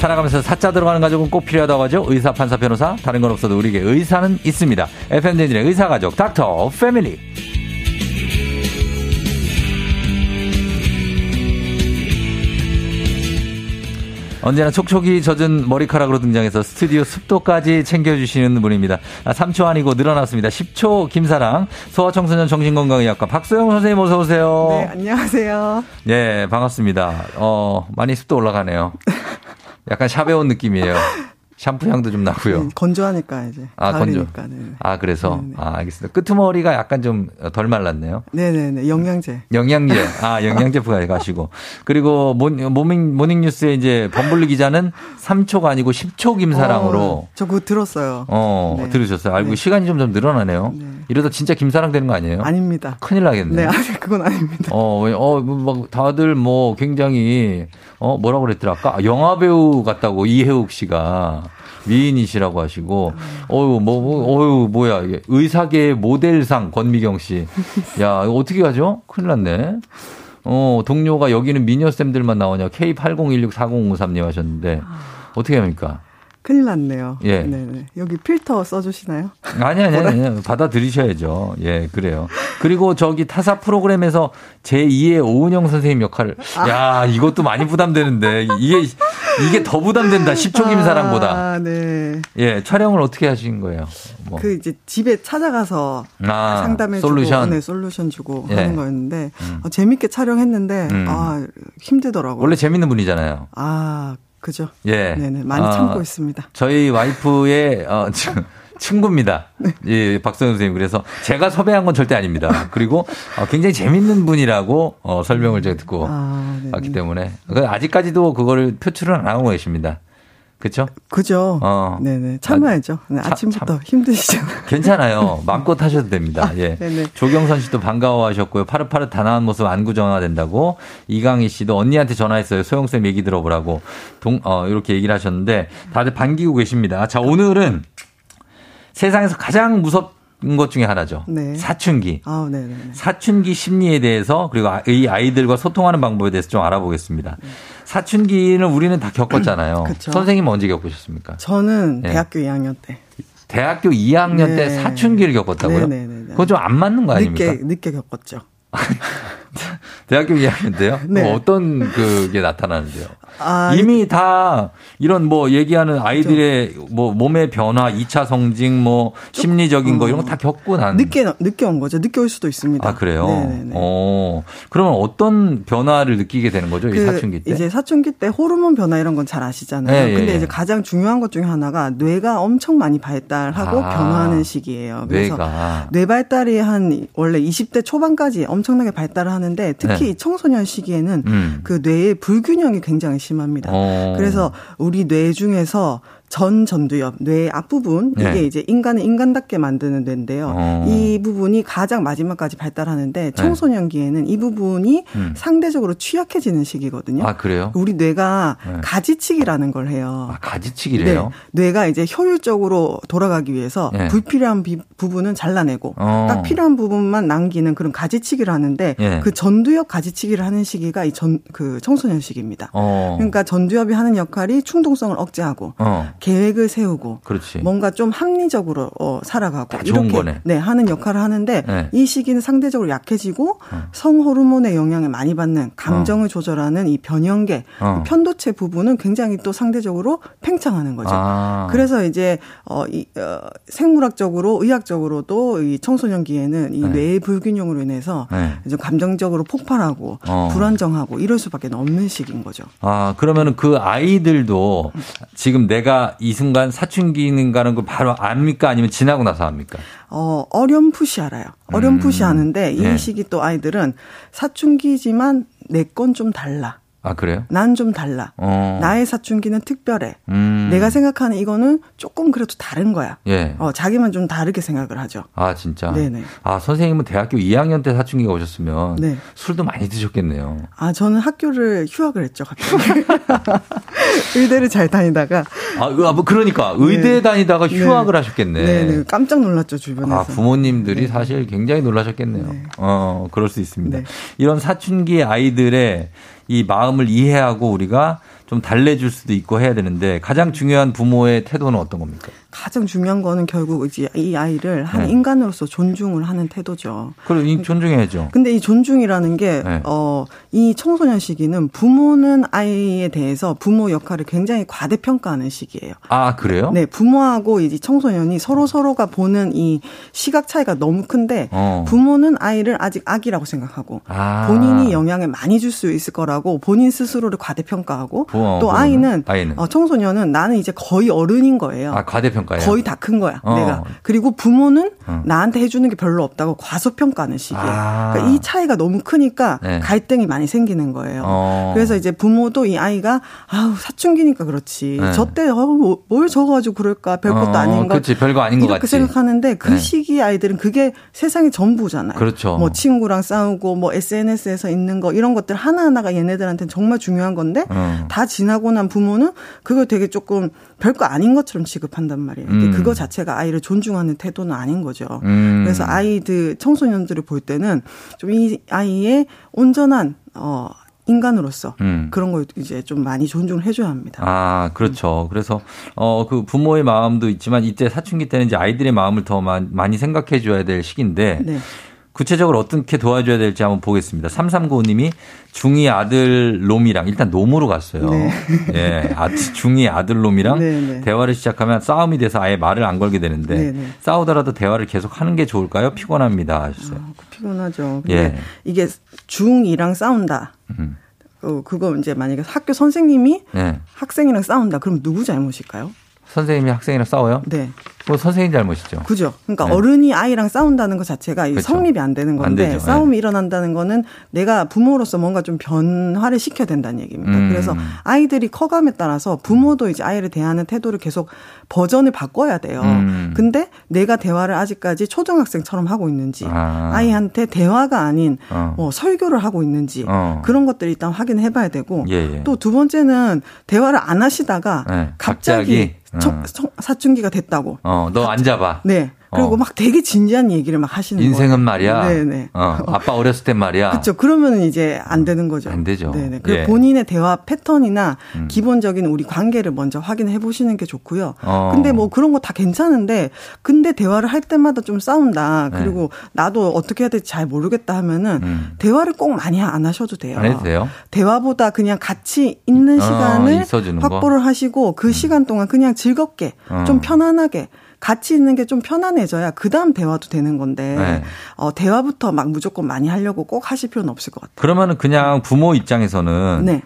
[SPEAKER 1] 살아가면서 사자 들어가는 가족은 꼭 필요하다고 하죠. 의사, 판사, 변호사. 다른 건 없어도 우리에게 의사는 있습니다. FM대진의 의사가족 닥터 패밀리. 언제나 촉촉이 젖은 머리카락으로 등장해서 스튜디오 습도까지 챙겨주시는 분입니다. 아, 3초 아니고 늘어났습니다. 10초 김사랑 소아청소년 정신건강의학과 박소영 선생님 어서 오세요.
[SPEAKER 12] 네, 안녕하세요.
[SPEAKER 1] 네, 반갑습니다. 어, 많이 습도 올라가네요. 약간 샵에 온 느낌이에요. 샴푸 향도 좀 나고요.
[SPEAKER 12] 네, 건조하니까 이제
[SPEAKER 1] 아, 건조.
[SPEAKER 12] 가을이니까. 네.
[SPEAKER 1] 아, 그래서 아, 알겠습니다. 끄트머리가 약간 좀 덜 말랐네요.
[SPEAKER 12] 네네네 영양제.
[SPEAKER 1] 영양제. 아, 영양제 부가가시고. 그리고 모, 모닝, 모닝뉴스에 이제 범블리 기자는 3초가 아니고 10초 김사랑으로.
[SPEAKER 12] 어, 저 그거 들었어요.
[SPEAKER 1] 어,
[SPEAKER 12] 네.
[SPEAKER 1] 들으셨어요. 알고
[SPEAKER 12] 네.
[SPEAKER 1] 시간이 점점 늘어나네요. 이러다 진짜 김사랑 되는 거 아니에요?
[SPEAKER 12] 아닙니다.
[SPEAKER 1] 큰일 나겠네.
[SPEAKER 12] 네, 아니 그건 아닙니다.
[SPEAKER 1] 어, 왜, 어, 뭐, 막 다들 뭐 굉장히 어 뭐라고 그랬더라 아까 영화 배우 같다고 이혜욱 씨가 미인이시라고 하시고 어유 뭐, 뭐 어유 뭐야 이게 의사계의 모델상 권미경 씨. 야 이거 어떻게 하죠? 큰일 났네. 어 동료가 여기는 미녀 쌤들만 나오냐 K80164053님 하셨는데 어떻게 합니까?
[SPEAKER 12] 큰일 났네요.
[SPEAKER 1] 예.
[SPEAKER 12] 네네. 여기 필터 써주시나요?
[SPEAKER 1] 아니, 아니, 아니, 아니. 받아들이셔야죠. 예, 그래요. 그리고 저기 타사 프로그램에서 제2의 오은영 선생님 역할을.
[SPEAKER 12] 아.
[SPEAKER 1] 야, 이것도 많이 부담되는데. 이게, 이게 더 부담된다. 10초 김 사람보다.
[SPEAKER 12] 아, 네.
[SPEAKER 1] 예, 촬영을 어떻게 하신 거예요? 뭐.
[SPEAKER 12] 그 이제 집에 찾아가서
[SPEAKER 1] 아,
[SPEAKER 12] 상담해
[SPEAKER 1] 솔루션.
[SPEAKER 12] 네, 솔루션 주고
[SPEAKER 1] 예.
[SPEAKER 12] 하는 거였는데 어, 재밌게 촬영했는데
[SPEAKER 1] 음.
[SPEAKER 12] 아 힘들더라고요.
[SPEAKER 1] 원래 재밌는 분이잖아요.
[SPEAKER 12] 아 그죠.
[SPEAKER 1] 예.
[SPEAKER 12] 네네 많이
[SPEAKER 1] 아,
[SPEAKER 12] 참고 있습니다.
[SPEAKER 1] 저희 와이프의 어, 친- 친구입니다.
[SPEAKER 12] 네.
[SPEAKER 1] 예, 박성현 선생님. 그래서 제가 섭외한 건 절대 아닙니다. 그리고 어, 굉장히 재밌는 분이라고 어, 설명을 제가 듣고
[SPEAKER 12] 아.
[SPEAKER 1] 왔기 때문에 그 아직까지도 그거를 표출을 안 하고 계십니다. 그렇죠?
[SPEAKER 12] 그죠.
[SPEAKER 1] 어.
[SPEAKER 12] 네네 참아야죠. 네,
[SPEAKER 1] 참-
[SPEAKER 12] 아침부터 힘드시잖아요.
[SPEAKER 1] 괜찮아요. 마음껏 하셔도 됩니다. 예.
[SPEAKER 12] 아, 네네.
[SPEAKER 1] 조경선 씨도 반가워 하셨고요. 파릇파릇 단아한 모습 안구 정화 된다고. 이강희 씨도 언니한테 전화했어요. 소영쌤 얘기 들어보라고. 동, 어, 이렇게 얘기를 하셨는데 다들 반기고 계십니다. 자, 오늘은 세상에서 가장 무섭은 것 중에 하나죠.
[SPEAKER 12] 네.
[SPEAKER 1] 사춘기.
[SPEAKER 12] 아, 네네.
[SPEAKER 1] 사춘기 심리에 대해서 그리고 아- 이 아이들과 소통하는 방법에 대해서 좀 알아보겠습니다. 사춘기는 우리는 다 겪었잖아요. 선생님 언제 겪으셨습니까?
[SPEAKER 12] 저는
[SPEAKER 1] 네.
[SPEAKER 12] 대학교 2학년 때
[SPEAKER 1] 대학교 2학년 때
[SPEAKER 12] 네.
[SPEAKER 1] 사춘기를 겪었다고요?
[SPEAKER 12] 네네네.
[SPEAKER 1] 그건 좀안 맞는 거 아닙니까?
[SPEAKER 12] 늦게 늦게 겪었죠.
[SPEAKER 1] 대학교 2학년 때요?
[SPEAKER 12] 네.
[SPEAKER 1] 뭐 어떤 그게 나타나는데요?
[SPEAKER 12] 아,
[SPEAKER 1] 이미 다 이런 뭐 얘기하는 아이들의 뭐 몸의 변화, 2차 성징, 뭐 심리적인 거 이런 거 다 겪고 난.
[SPEAKER 12] 어. 늦게 늦게 온 거죠. 늦게 올 수도 있습니다.
[SPEAKER 1] 아, 그래요?
[SPEAKER 12] 네네네.
[SPEAKER 1] 어. 그러면 어떤 변화를 느끼게 되는 거죠?
[SPEAKER 12] 이그
[SPEAKER 1] 사춘기 때?
[SPEAKER 12] 이제 사춘기 때 호르몬 변화 이런 건 잘 아시잖아요.
[SPEAKER 1] 네, 예,
[SPEAKER 12] 근데
[SPEAKER 1] 예.
[SPEAKER 12] 이제 가장 중요한 것 중에 하나가 뇌가 엄청 많이 발달하고
[SPEAKER 1] 아,
[SPEAKER 12] 변화하는 시기예요. 그래서
[SPEAKER 1] 뇌가.
[SPEAKER 12] 뇌 발달이 한 원래 20대 초반까지 엄청나게 발달을 하는 데 특히
[SPEAKER 1] 네.
[SPEAKER 12] 이 청소년 시기에는
[SPEAKER 1] 음.
[SPEAKER 12] 그 뇌의 불균형이 굉장히 심합니다.
[SPEAKER 1] 어.
[SPEAKER 12] 그래서 우리 뇌 중에서 전 전두엽, 뇌의 앞부분
[SPEAKER 1] 네.
[SPEAKER 12] 이게 이제 인간을 인간답게 만드는 뇌인데요.
[SPEAKER 1] 어.
[SPEAKER 12] 이 부분이 가장 마지막까지 발달하는데 청소년기에는 이 부분이
[SPEAKER 1] 네. 음.
[SPEAKER 12] 상대적으로 취약해지는 시기거든요.
[SPEAKER 1] 아, 그래요?
[SPEAKER 12] 우리 뇌가
[SPEAKER 1] 네.
[SPEAKER 12] 가지치기라는 걸 해요.
[SPEAKER 1] 아, 가지치기래요?
[SPEAKER 12] 네. 뇌가 이제 효율적으로 돌아가기 위해서
[SPEAKER 1] 네.
[SPEAKER 12] 불필요한 비- 부분은 잘라내고
[SPEAKER 1] 어.
[SPEAKER 12] 딱 필요한 부분만 남기는 그런 가지치기를 하는데
[SPEAKER 1] 예.
[SPEAKER 12] 그 전두엽 가지치기를 하는 시기가 이 전 그 청소년 시기입니다.
[SPEAKER 1] 어.
[SPEAKER 12] 그러니까 전두엽이 하는 역할이 충동성을 억제하고
[SPEAKER 1] 어.
[SPEAKER 12] 계획을 세우고
[SPEAKER 1] 그렇지.
[SPEAKER 12] 뭔가 좀 합리적으로 어, 살아가고 이렇게
[SPEAKER 1] 거네.
[SPEAKER 12] 네 하는 역할을 하는데
[SPEAKER 1] 네.
[SPEAKER 12] 이 시기는 상대적으로 약해지고
[SPEAKER 1] 어.
[SPEAKER 12] 성 호르몬의 영향을 많이 받는 감정을 조절하는 이 변형계
[SPEAKER 1] 어.
[SPEAKER 12] 이 편도체 부분은 굉장히 또 상대적으로 팽창하는 거죠.
[SPEAKER 1] 아.
[SPEAKER 12] 그래서 이제 어, 이, 어, 생물학적으로 의학적으로도 이 청소년기에는 이
[SPEAKER 1] 네.
[SPEAKER 12] 뇌의 불균형으로 인해서
[SPEAKER 1] 네.
[SPEAKER 12] 이제 감정적으로 폭발하고
[SPEAKER 1] 어.
[SPEAKER 12] 불안정하고 이럴 수밖에 없는 시기인 거죠.
[SPEAKER 1] 아, 그러면은 그 아이들도 지금 내가 이 순간 사춘기인가는 걸 바로 압니까? 아니면 지나고 나서 압니까?
[SPEAKER 12] 어, 어렴풋이 알아요. 어렴풋이
[SPEAKER 1] 음.
[SPEAKER 12] 아는데 이
[SPEAKER 1] 네.
[SPEAKER 12] 시기 또 아이들은 사춘기지만 내 건 좀 달라.
[SPEAKER 1] 아, 그래요?
[SPEAKER 12] 난 좀 달라.
[SPEAKER 1] 어.
[SPEAKER 12] 나의 사춘기는 특별해.
[SPEAKER 1] 음.
[SPEAKER 12] 내가 생각하는 이거는 조금 그래도 다른 거야.
[SPEAKER 1] 예.
[SPEAKER 12] 어, 자기만 좀 다르게 생각을 하죠.
[SPEAKER 1] 아, 진짜?
[SPEAKER 12] 네네.
[SPEAKER 1] 아, 선생님은 대학교 2학년 때 사춘기가 오셨으면
[SPEAKER 12] 네.
[SPEAKER 1] 술도 많이 드셨겠네요.
[SPEAKER 12] 아, 저는 학교를 휴학을 했죠, 갑자기. 의대를 잘 다니다가.
[SPEAKER 1] 아, 그- 아, 뭐 그러니까 의대
[SPEAKER 12] 네.
[SPEAKER 1] 다니다가
[SPEAKER 12] 네.
[SPEAKER 1] 휴학을 하셨겠네.
[SPEAKER 12] 네, 네. 깜짝 놀랐죠, 주변에서.
[SPEAKER 1] 아, 부모님들이 사실 굉장히 놀라셨겠네요. 어, 그럴 수 있습니다.
[SPEAKER 12] 네.
[SPEAKER 1] 이런 사춘기 아이들의 이 마음을 이해하고 우리가 좀 달래줄 수도 있고 해야 되는데 가장 중요한 부모의 태도는 어떤 겁니까?
[SPEAKER 12] 가장 중요한 거는 결국 이제 이 아이를 한
[SPEAKER 1] 네.
[SPEAKER 12] 인간으로서 존중을 하는 태도죠.
[SPEAKER 1] 그럼 이 존중해야죠.
[SPEAKER 12] 근데 이 존중이라는 게,
[SPEAKER 1] 네.
[SPEAKER 12] 어, 이 청소년 시기는 부모는 아이에 대해서 부모 역할을 굉장히 과대평가하는 시기예요.
[SPEAKER 1] 아, 그래요?
[SPEAKER 12] 네, 부모하고 이제 청소년이 서로 서로가 보는 이 시각 차이가 너무 큰데,
[SPEAKER 1] 어.
[SPEAKER 12] 부모는 아이를 아직 아기라고 생각하고,
[SPEAKER 1] 아.
[SPEAKER 12] 본인이 영향을 많이 줄 수 있을 거라고 본인 스스로를 과대평가하고,
[SPEAKER 1] 부모,
[SPEAKER 12] 또? 아이는,
[SPEAKER 1] 아이는.
[SPEAKER 12] 어, 청소년은 나는 이제 거의 어른인 거예요.
[SPEAKER 1] 아, 과대평가 요?
[SPEAKER 12] 거의 다 큰 거야,
[SPEAKER 1] 어.
[SPEAKER 12] 내가. 그리고 부모는
[SPEAKER 1] 어.
[SPEAKER 12] 나한테 해주는 게 별로 없다고 과소평가하는 시기예요.
[SPEAKER 1] 아.
[SPEAKER 12] 그러니까 이 차이가 너무 크니까
[SPEAKER 1] 네.
[SPEAKER 12] 갈등이 많이 생기는 거예요.
[SPEAKER 1] 어.
[SPEAKER 12] 그래서 이제 부모도 이 아이가 아우 사춘기니까 그렇지.
[SPEAKER 1] 네.
[SPEAKER 12] 저때 어, 뭐- 뭘 적어가지고 그럴까 별것도
[SPEAKER 1] 어,
[SPEAKER 12] 아닌 거.
[SPEAKER 1] 그치, 별거 아닌 것
[SPEAKER 12] 이렇게
[SPEAKER 1] 같지.
[SPEAKER 12] 생각하는데 그
[SPEAKER 1] 네.
[SPEAKER 12] 시기 아이들은 그게 세상의 전부잖아요.
[SPEAKER 1] 그렇죠.
[SPEAKER 12] 뭐 친구랑 싸우고 뭐 SNS에서 있는 거 이런 것들 하나 하나가 얘네들한테는 정말 중요한 건데
[SPEAKER 1] 어.
[SPEAKER 12] 다 지나고 난 부모는 그걸 되게 조금 별거 아닌 것처럼 취급한단 말이에요. 근데
[SPEAKER 1] 음.
[SPEAKER 12] 그거 자체가 아이를 존중하는 태도는 아닌 거죠.
[SPEAKER 1] 음.
[SPEAKER 12] 그래서 아이들 청소년들을 볼 때는 좀 이 아이의 온전한 어 인간으로서
[SPEAKER 1] 음.
[SPEAKER 12] 그런 걸 이제 좀 많이 존중을 해줘야 합니다.
[SPEAKER 1] 아, 그렇죠. 그래서, 어, 그 부모의 마음도 있지만 이때 사춘기 때는 이제 아이들의 마음을 더 마- 많이 생각해 줘야 될 시기인데
[SPEAKER 12] 네.
[SPEAKER 1] 구체적으로 어떻게 도와줘야 될지 한번 보겠습니다. 3395님이 중2 아들 놈이랑 일단 놈으로 갔어요.
[SPEAKER 12] 네.
[SPEAKER 1] 예, 아, 중2 아들 놈이랑
[SPEAKER 12] 네, 네.
[SPEAKER 1] 대화를 시작하면 싸움이 돼서 아예 말을 안 걸게 되는데
[SPEAKER 12] 네, 네.
[SPEAKER 1] 싸우더라도 대화를 계속 하는 게 좋을까요? 피곤합니다. 하셨어요.
[SPEAKER 12] 피곤하죠. 근데
[SPEAKER 1] 예.
[SPEAKER 12] 이게 중2랑 싸운다.
[SPEAKER 1] 음.
[SPEAKER 12] 어, 그거 이제 만약에 학교 선생님이
[SPEAKER 1] 예.
[SPEAKER 12] 학생이랑 싸운다. 그럼 누구 잘못일까요?
[SPEAKER 1] 선생님이 학생이랑 싸워요?
[SPEAKER 12] 네.
[SPEAKER 1] 뭐 선생님 잘못이죠.
[SPEAKER 12] 그죠. 그러니까
[SPEAKER 1] 네.
[SPEAKER 12] 어른이 아이랑 싸운다는 것 자체가
[SPEAKER 1] 그렇죠.
[SPEAKER 12] 성립이 안 되는
[SPEAKER 1] 안
[SPEAKER 12] 건데
[SPEAKER 1] 되죠.
[SPEAKER 12] 싸움이 일어난다는 거는 내가 부모로서 뭔가 좀 변화를 시켜야 된다는 얘기입니다.
[SPEAKER 1] 음.
[SPEAKER 12] 그래서 아이들이 커감에 따라서 부모도 이제 아이를 대하는 태도를 계속 버전을 바꿔야 돼요.
[SPEAKER 1] 음.
[SPEAKER 12] 근데 내가 대화를 아직까지 초등학생처럼 하고 있는지
[SPEAKER 1] 아.
[SPEAKER 12] 아. 이한테 대화가 아닌
[SPEAKER 1] 어.
[SPEAKER 12] 뭐 설교를 하고 있는지
[SPEAKER 1] 어.
[SPEAKER 12] 그런 것들 일단 확인해 봐야 되고
[SPEAKER 1] 예, 예.
[SPEAKER 12] 또두 번째는 대화를 안 하시다가
[SPEAKER 1] 네,
[SPEAKER 12] 갑자기,
[SPEAKER 1] 갑자기,
[SPEAKER 12] 청- 사춘기가 됐다고
[SPEAKER 1] 어, 너 앉아봐.
[SPEAKER 12] 네. 그리고
[SPEAKER 1] 어.
[SPEAKER 12] 막 되게 진지한 얘기를 막 하시는 거예요.
[SPEAKER 1] 인생은 말이야.
[SPEAKER 12] 네네.
[SPEAKER 1] 어, 아빠 어렸을 땐 말이야.
[SPEAKER 12] 그렇죠. 그러면은 이제 안 되는 거죠.
[SPEAKER 1] 안 되죠.
[SPEAKER 12] 네네. 그리고
[SPEAKER 1] 예.
[SPEAKER 12] 본인의 대화 패턴이나
[SPEAKER 1] 음.
[SPEAKER 12] 기본적인 우리 관계를 먼저 확인해 보시는 게 좋고요.
[SPEAKER 1] 어.
[SPEAKER 12] 근데 뭐 그런 거 다 괜찮은데 근데 대화를 할 때마다 좀 싸운다.
[SPEAKER 1] 네.
[SPEAKER 12] 그리고 나도 어떻게 해야 될지 잘 모르겠다 하면은
[SPEAKER 1] 음.
[SPEAKER 12] 대화를 꼭 많이 안 하셔도 돼요.
[SPEAKER 1] 안 해도 돼요?
[SPEAKER 12] 대화보다 그냥 같이 있는
[SPEAKER 1] 어,
[SPEAKER 12] 시간을
[SPEAKER 1] 있어주는 거. 음.
[SPEAKER 12] 확보를 하시고 그 시간 동안 그냥 즐겁게
[SPEAKER 1] 어.
[SPEAKER 12] 좀 편안하게 같이 있는 게 좀 편안해져야 그 다음 대화도 되는 건데
[SPEAKER 1] 네.
[SPEAKER 12] 어, 대화부터 막 무조건 많이 하려고 꼭 하실 필요는 없을 것 같아요.
[SPEAKER 1] 그러면은 그냥 부모 입장에서는
[SPEAKER 12] 네.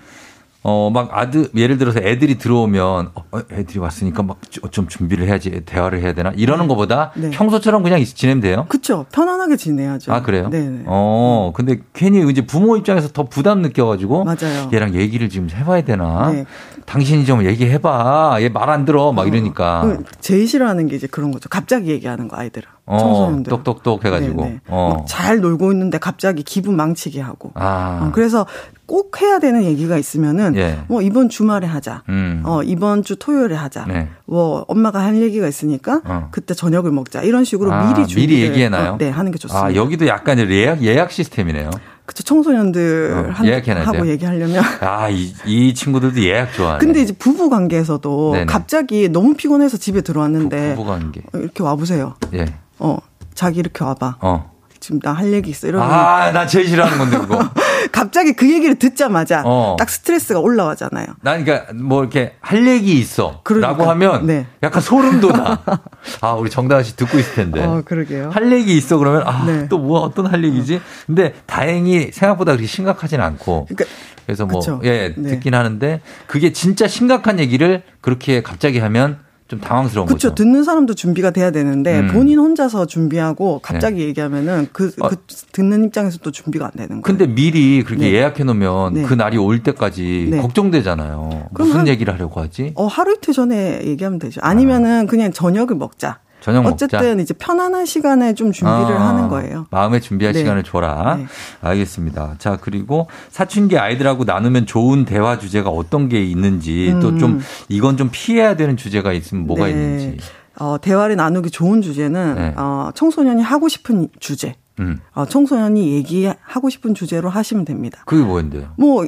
[SPEAKER 1] 어, 막 아들, 예를 들어서 애들이 들어오면, 어, 어, 애들이 왔으니까 막 좀 준비를 해야지, 대화를 해야 되나? 이러는 것보다
[SPEAKER 12] 네.
[SPEAKER 1] 평소처럼 그냥 있- 지내면 돼요?
[SPEAKER 12] 그쵸. 편안하게 지내야죠.
[SPEAKER 1] 아, 그래요?
[SPEAKER 12] 네네.
[SPEAKER 1] 어, 근데 괜히 이제 부모 입장에서 더 부담 느껴가지고.
[SPEAKER 12] 맞아요.
[SPEAKER 1] 얘랑 얘기를 지금 해봐야 되나?
[SPEAKER 12] 네.
[SPEAKER 1] 당신이 좀 얘기해봐. 얘 말 안 들어. 막 이러니까.
[SPEAKER 12] 그 제일 싫어하는 게 이제 그런 거죠. 갑자기 얘기하는 거 아이들은.
[SPEAKER 1] 어,
[SPEAKER 12] 청소년들.
[SPEAKER 1] 똑똑똑 해가지고.
[SPEAKER 12] 네네.
[SPEAKER 1] 어.
[SPEAKER 12] 막잘 놀고 있는데 갑자기 기분 망치게 하고.
[SPEAKER 1] 아.
[SPEAKER 12] 어, 그래서 꼭 해야 되는 얘기가 있으면은
[SPEAKER 1] 예.
[SPEAKER 12] 뭐 이번 주말에 하자.
[SPEAKER 1] 음.
[SPEAKER 12] 어 이번 주 토요일에 하자.
[SPEAKER 1] 네.
[SPEAKER 12] 뭐 엄마가 할 얘기가 있으니까
[SPEAKER 1] 어.
[SPEAKER 12] 그때 저녁을 먹자. 이런 식으로
[SPEAKER 1] 아,
[SPEAKER 12] 미리 준비
[SPEAKER 1] 미리 얘기해놔요?
[SPEAKER 12] 네, 하는 게 좋습니다.
[SPEAKER 1] 아, 여기도 약간 예약, 예약 시스템이네요.
[SPEAKER 12] 그쵸 청소년들
[SPEAKER 1] 어,
[SPEAKER 12] 한-
[SPEAKER 1] 예약해놔야
[SPEAKER 12] 하고
[SPEAKER 1] 돼요?
[SPEAKER 12] 얘기하려면
[SPEAKER 1] 아, 이, 이 친구들도 예약 좋아하네.
[SPEAKER 12] 근데 이제 부부 관계에서도
[SPEAKER 1] 네네.
[SPEAKER 12] 갑자기 너무 피곤해서 집에 들어왔는데
[SPEAKER 1] 부부 관계.
[SPEAKER 12] 어, 이렇게 와 보세요.
[SPEAKER 1] 예.
[SPEAKER 12] 어 자기 이렇게 와봐.
[SPEAKER 1] 어.
[SPEAKER 12] 지금 나 할 얘기 있어. 이러면
[SPEAKER 1] 아, 나 제일 싫어하는 건데, 그거.
[SPEAKER 12] 갑자기 그 얘기를 듣자마자
[SPEAKER 1] 어.
[SPEAKER 12] 딱 스트레스가 올라가잖아요.
[SPEAKER 1] 난 그러니까 뭐 이렇게 할 얘기 있어.
[SPEAKER 12] 그러니까.
[SPEAKER 1] 라고 하면
[SPEAKER 12] 네.
[SPEAKER 1] 약간 소름 돋아. 아, 우리 정다은 씨 듣고 있을 텐데.
[SPEAKER 12] 어, 그러게요.
[SPEAKER 1] 할 얘기 있어 그러면 아,
[SPEAKER 12] 네.
[SPEAKER 1] 또뭐 어떤 할 얘기지? 근데 다행히 생각보다 그렇게 심각하진 않고.
[SPEAKER 12] 그러니까
[SPEAKER 1] 그래서 뭐
[SPEAKER 12] 그쵸.
[SPEAKER 1] 예,
[SPEAKER 12] 네.
[SPEAKER 1] 듣긴 하는데 그게 진짜 심각한 얘기를 그렇게 갑자기 하면 좀 당황스러운
[SPEAKER 12] 그렇죠.
[SPEAKER 1] 거죠.
[SPEAKER 12] 듣는 사람도 준비가 돼야 되는데
[SPEAKER 1] 음. 네.
[SPEAKER 12] 본인 혼자서 준비하고 갑자기 얘기하면은 그,
[SPEAKER 1] 어.
[SPEAKER 12] 그 듣는 입장에서 또 준비가 안 되는 거예요.
[SPEAKER 1] 근데 미리 그렇게
[SPEAKER 12] 네.
[SPEAKER 1] 예약해 놓으면
[SPEAKER 12] 네.
[SPEAKER 1] 그 날이 올 때까지
[SPEAKER 12] 네.
[SPEAKER 1] 걱정되잖아요. 무슨
[SPEAKER 12] 한-
[SPEAKER 1] 얘기를 하려고 하지?
[SPEAKER 12] 어, 하루 이틀 전에 얘기하면 되죠. 아니면은 그냥 저녁을 먹자.
[SPEAKER 1] 저녁 먹자.
[SPEAKER 12] 어쨌든 이제 편안한 시간에 좀 준비를
[SPEAKER 1] 아,
[SPEAKER 12] 하는 거예요.
[SPEAKER 1] 마음의 준비할
[SPEAKER 12] 네.
[SPEAKER 1] 시간을 줘라.
[SPEAKER 12] 네.
[SPEAKER 1] 알겠습니다. 자, 그리고 사춘기 아이들하고 나누면 좋은 대화 주제가 어떤 게 있는지 또좀
[SPEAKER 12] 음.
[SPEAKER 1] 이건 좀 피해야 되는 주제가 있으면 뭐가
[SPEAKER 12] 네.
[SPEAKER 1] 있는지.
[SPEAKER 12] 어, 대화를 나누기 좋은 주제는
[SPEAKER 1] 네.
[SPEAKER 12] 어, 청소년이 하고 싶은 주제.
[SPEAKER 1] 음.
[SPEAKER 12] 어, 청소년이 얘기하고 싶은 주제로 하시면 됩니다.
[SPEAKER 1] 그게 뭐인데요?
[SPEAKER 12] 뭐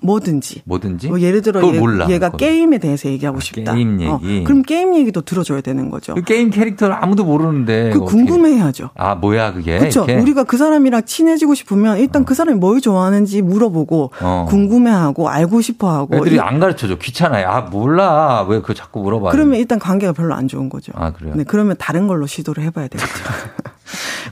[SPEAKER 12] 뭐든지.
[SPEAKER 1] 뭐든지?
[SPEAKER 12] 뭐 예를 들어 얘,
[SPEAKER 1] 몰라.
[SPEAKER 12] 얘가
[SPEAKER 1] 그건.
[SPEAKER 12] 게임에 대해서 얘기하고 싶다.
[SPEAKER 1] 게임
[SPEAKER 12] 어,
[SPEAKER 1] 얘기.
[SPEAKER 12] 그럼 게임 얘기도 들어줘야 되는 거죠.
[SPEAKER 1] 그 게임 캐릭터를 아무도 모르는데.
[SPEAKER 12] 그 궁금해야죠.
[SPEAKER 1] 아, 뭐야, 그게?
[SPEAKER 12] 그렇죠. 우리가 그 사람이랑 친해지고 싶으면 일단 그 사람이 뭘 좋아하는지 물어보고
[SPEAKER 1] 어.
[SPEAKER 12] 궁금해하고 알고 싶어하고
[SPEAKER 1] 애들이
[SPEAKER 12] 이-
[SPEAKER 1] 안 가르쳐줘. 귀찮아요. 아, 몰라. 왜 그거 자꾸 물어봐.
[SPEAKER 12] 그러면 일단 관계가 별로 안 좋은 거죠.
[SPEAKER 1] 아, 그래요?
[SPEAKER 12] 네, 그러면 다른 걸로 시도를 해봐야 되겠죠.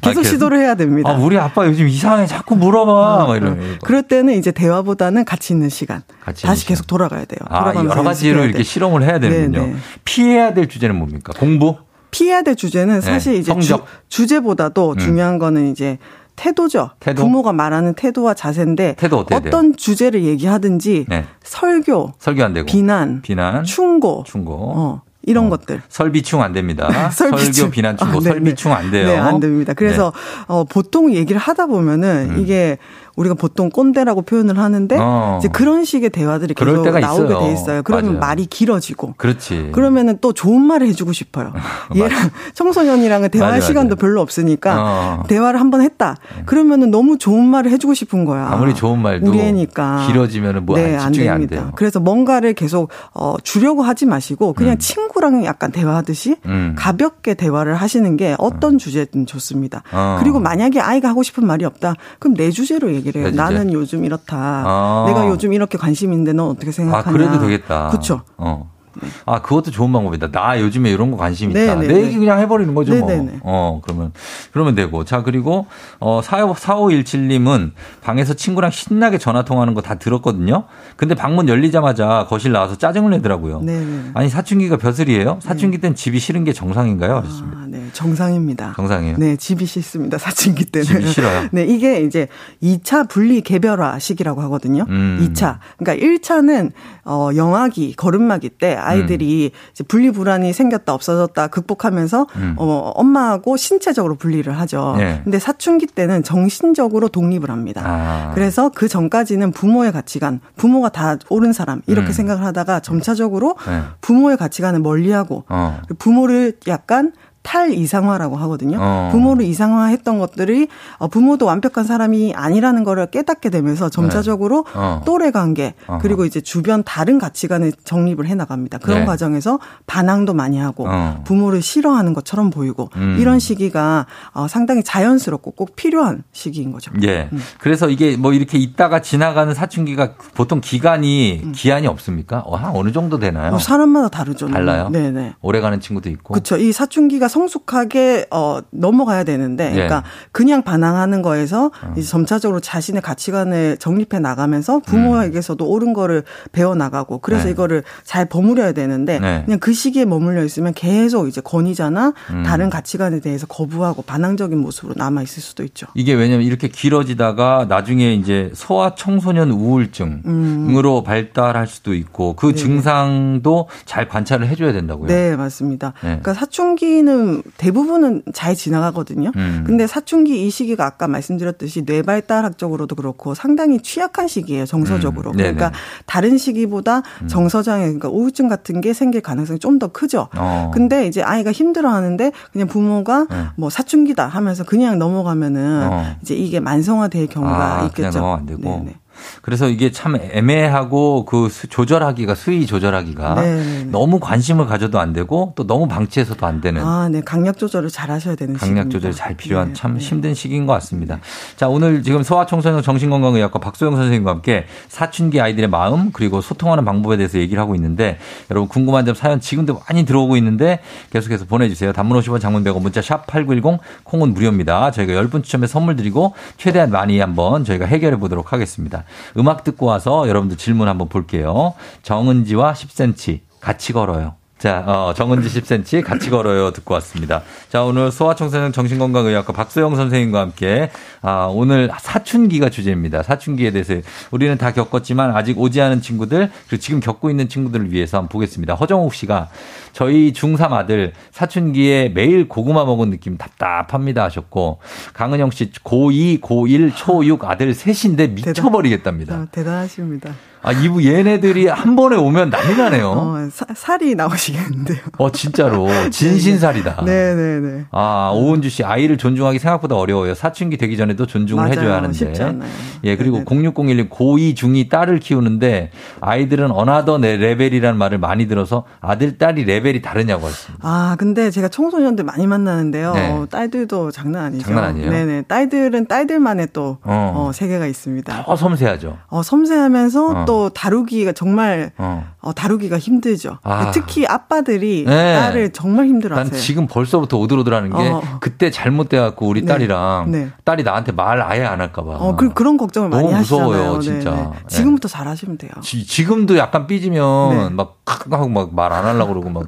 [SPEAKER 12] 계속
[SPEAKER 1] 아, 계속?
[SPEAKER 12] 시도를 해야 됩니다.
[SPEAKER 1] 아, 우리 아빠 요즘 이상해. 자꾸 물어봐. 막 이러면.
[SPEAKER 12] 그럴 때는 이제 대화보다는 같이 있는 시간.
[SPEAKER 1] 같이 있는
[SPEAKER 12] 다시
[SPEAKER 1] 시간.
[SPEAKER 12] 계속 돌아가야 돼요.
[SPEAKER 1] 아,
[SPEAKER 12] 돌아가면서
[SPEAKER 1] 여러 가지로 이렇게
[SPEAKER 12] 돼.
[SPEAKER 1] 실험을 해야 되는군요.
[SPEAKER 12] 네, 네.
[SPEAKER 1] 피해야 될 주제는 뭡니까? 공부?
[SPEAKER 12] 피해야 될 주제는 사실
[SPEAKER 1] 네,
[SPEAKER 12] 이제
[SPEAKER 1] 성적.
[SPEAKER 12] 주, 제보다도
[SPEAKER 1] 음.
[SPEAKER 12] 중요한 거는 이제 태도죠.
[SPEAKER 1] 태도?
[SPEAKER 12] 부모가 말하는 태도와 자세인데
[SPEAKER 1] 태도 어때야 돼요?
[SPEAKER 12] 어떤 주제를 얘기하든지
[SPEAKER 1] 네.
[SPEAKER 12] 설교,
[SPEAKER 1] 설교 안 되고.
[SPEAKER 12] 비난,
[SPEAKER 1] 비난.
[SPEAKER 12] 충고,
[SPEAKER 1] 충고.
[SPEAKER 12] 어, 이런 것들.
[SPEAKER 1] 설비충 안 됩니다.
[SPEAKER 12] 설비충.
[SPEAKER 1] 설교, 비난, 충고,
[SPEAKER 12] 아, 네,
[SPEAKER 1] 설비충 안 돼요.
[SPEAKER 12] 네, 안 됩니다. 그래서 어, 보통 얘기를 하다 보면은
[SPEAKER 1] 음.
[SPEAKER 12] 이게 우리가 보통 꼰대라고 표현을 하는데
[SPEAKER 1] 어.
[SPEAKER 12] 이제 그런 식의 대화들이 계속 나오게
[SPEAKER 1] 있어요.
[SPEAKER 12] 돼 있어요. 그러면
[SPEAKER 1] 맞아요.
[SPEAKER 12] 말이 길어지고
[SPEAKER 1] 그렇지.
[SPEAKER 12] 그러면은 또 좋은 말을 해주고 싶어요. 얘랑 청소년이랑은 대화할
[SPEAKER 1] 맞아, 맞아.
[SPEAKER 12] 시간도 별로 없으니까
[SPEAKER 1] 어.
[SPEAKER 12] 대화를 한번 했다. 그러면은 너무 좋은 말을 해주고 싶은 거야.
[SPEAKER 1] 아무리 좋은 말도
[SPEAKER 12] 우리 애니까
[SPEAKER 1] 길어지면은 뭐
[SPEAKER 12] 네,
[SPEAKER 1] 안,
[SPEAKER 12] 됩니다.
[SPEAKER 1] 돼요.
[SPEAKER 12] 그래서 뭔가를 계속 어, 주려고 하지 마시고 그냥 친구랑 약간 대화하듯이
[SPEAKER 1] 음.
[SPEAKER 12] 가볍게 대화를 하시는 게 어떤 주제든 좋습니다.
[SPEAKER 1] 어.
[SPEAKER 12] 그리고 만약에 아이가 하고 싶은 말이 없다. 그럼 내 주제로 얘기 를 해요. 나는 요즘 이렇다.
[SPEAKER 1] 어.
[SPEAKER 12] 내가 요즘 이렇게 관심 있는데 넌 어떻게
[SPEAKER 1] 아,
[SPEAKER 12] 생각하냐.
[SPEAKER 1] 그래도 되겠다.
[SPEAKER 12] 그렇죠.
[SPEAKER 1] 어. 아, 그것도 좋은 방법이다. 나 요즘에 이런 거 관심 있다.
[SPEAKER 12] 네, 네,
[SPEAKER 1] 내
[SPEAKER 12] 네.
[SPEAKER 1] 얘기 그냥 해버리는 거죠, 뭐.
[SPEAKER 12] 네, 네, 네.
[SPEAKER 1] 어, 그러면, 그러면 되고. 자, 그리고, 어, 4517님은 방에서 친구랑 신나게 전화 통화하는 거 다 들었거든요. 근데 방문 열리자마자 거실 나와서 짜증을 내더라고요.
[SPEAKER 12] 네, 네.
[SPEAKER 1] 아니, 사춘기가 벼슬이에요? 사춘기 땐 집이 싫은 게 정상인가요?
[SPEAKER 12] 아, 네, 정상입니다.
[SPEAKER 1] 정상이에요?
[SPEAKER 12] 네, 집이 싫습니다. 사춘기 때는.
[SPEAKER 1] 집이 싫어요?
[SPEAKER 12] 네, 이게 이제 2차 분리 개별화 시기라고 하거든요.
[SPEAKER 1] 음.
[SPEAKER 12] 2차. 그러니까 1차는 어 영아기, 걸음마기 때 아이들이 이제 분리 불안이 생겼다 없어졌다 극복하면서
[SPEAKER 1] 음.
[SPEAKER 12] 어 엄마하고 신체적으로 분리를 하죠.
[SPEAKER 1] 네.
[SPEAKER 12] 근데 사춘기 때는 정신적으로 독립을 합니다.
[SPEAKER 1] 아.
[SPEAKER 12] 그래서 그 전까지는 부모의 가치관, 부모가 다 옳은 사람 이렇게
[SPEAKER 1] 음.
[SPEAKER 12] 생각을 하다가 점차적으로
[SPEAKER 1] 네.
[SPEAKER 12] 부모의 가치관을 멀리하고
[SPEAKER 1] 어.
[SPEAKER 12] 부모를 약간 탈 이상화라고 하거든요.
[SPEAKER 1] 어.
[SPEAKER 12] 부모를 이상화했던 것들이 어, 부모도 완벽한 사람이 아니라는 거를 깨닫게 되면서 점차적으로
[SPEAKER 1] 네. 어.
[SPEAKER 12] 또래 관계
[SPEAKER 1] 어허.
[SPEAKER 12] 그리고 이제 주변 다른 가치관을 정립을 해 나갑니다. 그런
[SPEAKER 1] 네.
[SPEAKER 12] 과정에서 반항도 많이 하고
[SPEAKER 1] 어.
[SPEAKER 12] 부모를 싫어하는 것처럼 보이고
[SPEAKER 1] 음.
[SPEAKER 12] 이런 시기가 어, 상당히 자연스럽고 꼭 필요한 시기인 거죠.
[SPEAKER 1] 예.
[SPEAKER 12] 음.
[SPEAKER 1] 그래서 이게 뭐 이렇게 있다가 지나가는 사춘기가 보통 기간이 기한이 없습니까? 어, 한 어느 정도 되나요?
[SPEAKER 12] 어, 사람마다 다르죠.
[SPEAKER 1] 달라요?
[SPEAKER 12] 네네.
[SPEAKER 1] 오래 가는 친구도 있고.
[SPEAKER 12] 그렇죠. 이 사춘기가 성숙하게 어 넘어가야 되는데, 그러니까
[SPEAKER 1] 예.
[SPEAKER 12] 그냥 반항하는 거에서
[SPEAKER 1] 어.
[SPEAKER 12] 이제 점차적으로 자신의 가치관을 정립해 나가면서 부모에게서도 옳은 거를 배워 나가고, 그래서
[SPEAKER 1] 네.
[SPEAKER 12] 이거를 잘 버무려야 되는데,
[SPEAKER 1] 네.
[SPEAKER 12] 그냥 그 시기에 머물러 있으면 계속 이제 권위자나
[SPEAKER 1] 음.
[SPEAKER 12] 다른 가치관에 대해서 거부하고 반항적인 모습으로 남아 있을 수도 있죠.
[SPEAKER 1] 이게 왜냐면 이렇게 길어지다가 나중에 이제 소아 청소년 우울증으로 발달할 수도 있고 그
[SPEAKER 12] 음. 네네.
[SPEAKER 1] 증상도 잘 관찰을 해줘야 된다고요.
[SPEAKER 12] 네, 맞습니다.
[SPEAKER 1] 네.
[SPEAKER 12] 그러니까 사춘기는 대부분은 잘 지나가거든요.
[SPEAKER 1] 음.
[SPEAKER 12] 근데 사춘기 이 시기가 아까 말씀드렸듯이 뇌 발달학적으로도 그렇고 상당히 취약한 시기예요, 정서적으로.
[SPEAKER 1] 음. 음.
[SPEAKER 12] 그러니까 다른 시기보다 정서장애, 그러니까 우울증 같은 게 생길 가능성이 좀 더 크죠.
[SPEAKER 1] 어.
[SPEAKER 12] 근데 이제 아이가 힘들어 하는데 그냥 부모가
[SPEAKER 1] 네.
[SPEAKER 12] 뭐 사춘기다 하면서 그냥 넘어가면은
[SPEAKER 1] 어.
[SPEAKER 12] 이제 이게 만성화될 경우가
[SPEAKER 1] 아,
[SPEAKER 12] 있겠죠.
[SPEAKER 1] 그냥 안 되고.
[SPEAKER 12] 네네.
[SPEAKER 1] 그래서 이게 참 애매하고 그 수- 조절하기가 수위 조절하기가
[SPEAKER 12] 네네네.
[SPEAKER 1] 너무 관심을 가져도 안 되고 또 너무 방치해서도 안 되는
[SPEAKER 12] 아, 네. 강약 조절을 잘 하셔야 되는
[SPEAKER 1] 강약. 조절이 잘 필요한
[SPEAKER 12] 네,
[SPEAKER 1] 참
[SPEAKER 12] 네.
[SPEAKER 1] 힘든 시기인 것 같습니다. 자, 오늘 지금 소아청소년 정신건강의학과 박소영 선생님과 함께 사춘기 아이들의 마음 그리고 소통하는 방법에 대해서 얘기를 하고 있는데 여러분 궁금한 점 사연 지금도 많이 들어오고 있는데 계속해서 보내주세요. 단문 50원 장문 100원 문자 샵 8910 콩은 무료입니다. 저희가 10분 추첨해 선물 드리고 최대한 많이 한번 저희가 해결해 보도록 하겠습니다. 음악 듣고 와서 여러분들 질문 한번 볼게요. 정은지와 10cm 같이 걸어요. 자, 어, 정은지 10cm 같이 걸어요 듣고 왔습니다. 자, 오늘 소아청소년 정신건강의학과 박소영 선생님과 함께 아, 오늘 사춘기가 주제입니다. 사춘기에 대해서 우리는 다 겪었지만 아직 오지 않은 친구들 그리고 지금 겪고 있는 친구들을 위해서 한번 보겠습니다. 허정욱 씨가 저희 중3 아들 사춘기에 매일 고구마 먹은 느낌 답답합니다 하셨고 강은영 씨 고2, 고1, 초6 아들 셋인데 미쳐버리겠답니다.
[SPEAKER 12] 아, 대단하십니다.
[SPEAKER 1] 아, 이부 얘네들이 한 번에 오면 난리 나네요.
[SPEAKER 12] 어, 사- 살이 나오시겠는데요.
[SPEAKER 1] 어, 진짜로. 진신살이다.
[SPEAKER 12] 네네네.
[SPEAKER 1] 아, 오은주 씨, 아이를 존중하기 생각보다 어려워요. 사춘기 되기 전에도 존중을
[SPEAKER 12] 맞아요.
[SPEAKER 1] 해줘야 하는데.
[SPEAKER 12] 쉽지 않아요.
[SPEAKER 1] 예, 그리고 0601님, 고2, 중2 딸을 키우는데 아이들은 another 네 level이라는 말을 많이 들어서 아들, 딸이 레벨이 다르냐고 하셨습니다.
[SPEAKER 12] 아, 근데 제가 청소년들 많이 만나는데요.
[SPEAKER 1] 네.
[SPEAKER 12] 어, 딸들도 장난 아니죠.
[SPEAKER 1] 장난 아니에요?
[SPEAKER 12] 네네. 딸들은 딸들만의 또,
[SPEAKER 1] 어.
[SPEAKER 12] 어, 세계가 있습니다.
[SPEAKER 1] 더 섬세하죠.
[SPEAKER 12] 어, 섬세하면서
[SPEAKER 1] 어.
[SPEAKER 12] 또 다루기가 정말,
[SPEAKER 1] 어.
[SPEAKER 12] 어, 다루기가 힘들죠.
[SPEAKER 1] 아.
[SPEAKER 12] 특히 아빠들이
[SPEAKER 1] 네.
[SPEAKER 12] 딸을 정말 힘들어
[SPEAKER 1] 난
[SPEAKER 12] 하세요.
[SPEAKER 1] 지금 벌써부터 오들오들하는 게
[SPEAKER 12] 어.
[SPEAKER 1] 그때 잘못돼 갖고 우리
[SPEAKER 12] 네.
[SPEAKER 1] 딸이랑
[SPEAKER 12] 네.
[SPEAKER 1] 딸이 나한테 말 아예 안 할까봐.
[SPEAKER 12] 어, 그, 그런 걱정을 많이
[SPEAKER 1] 너무 무서워요,
[SPEAKER 12] 하시잖아요.
[SPEAKER 1] 진짜.
[SPEAKER 12] 네. 지금부터 잘하시면 돼요.
[SPEAKER 1] 지, 금도 약간 삐지면
[SPEAKER 12] 네.
[SPEAKER 1] 막막 말 안 하려고 그러고 막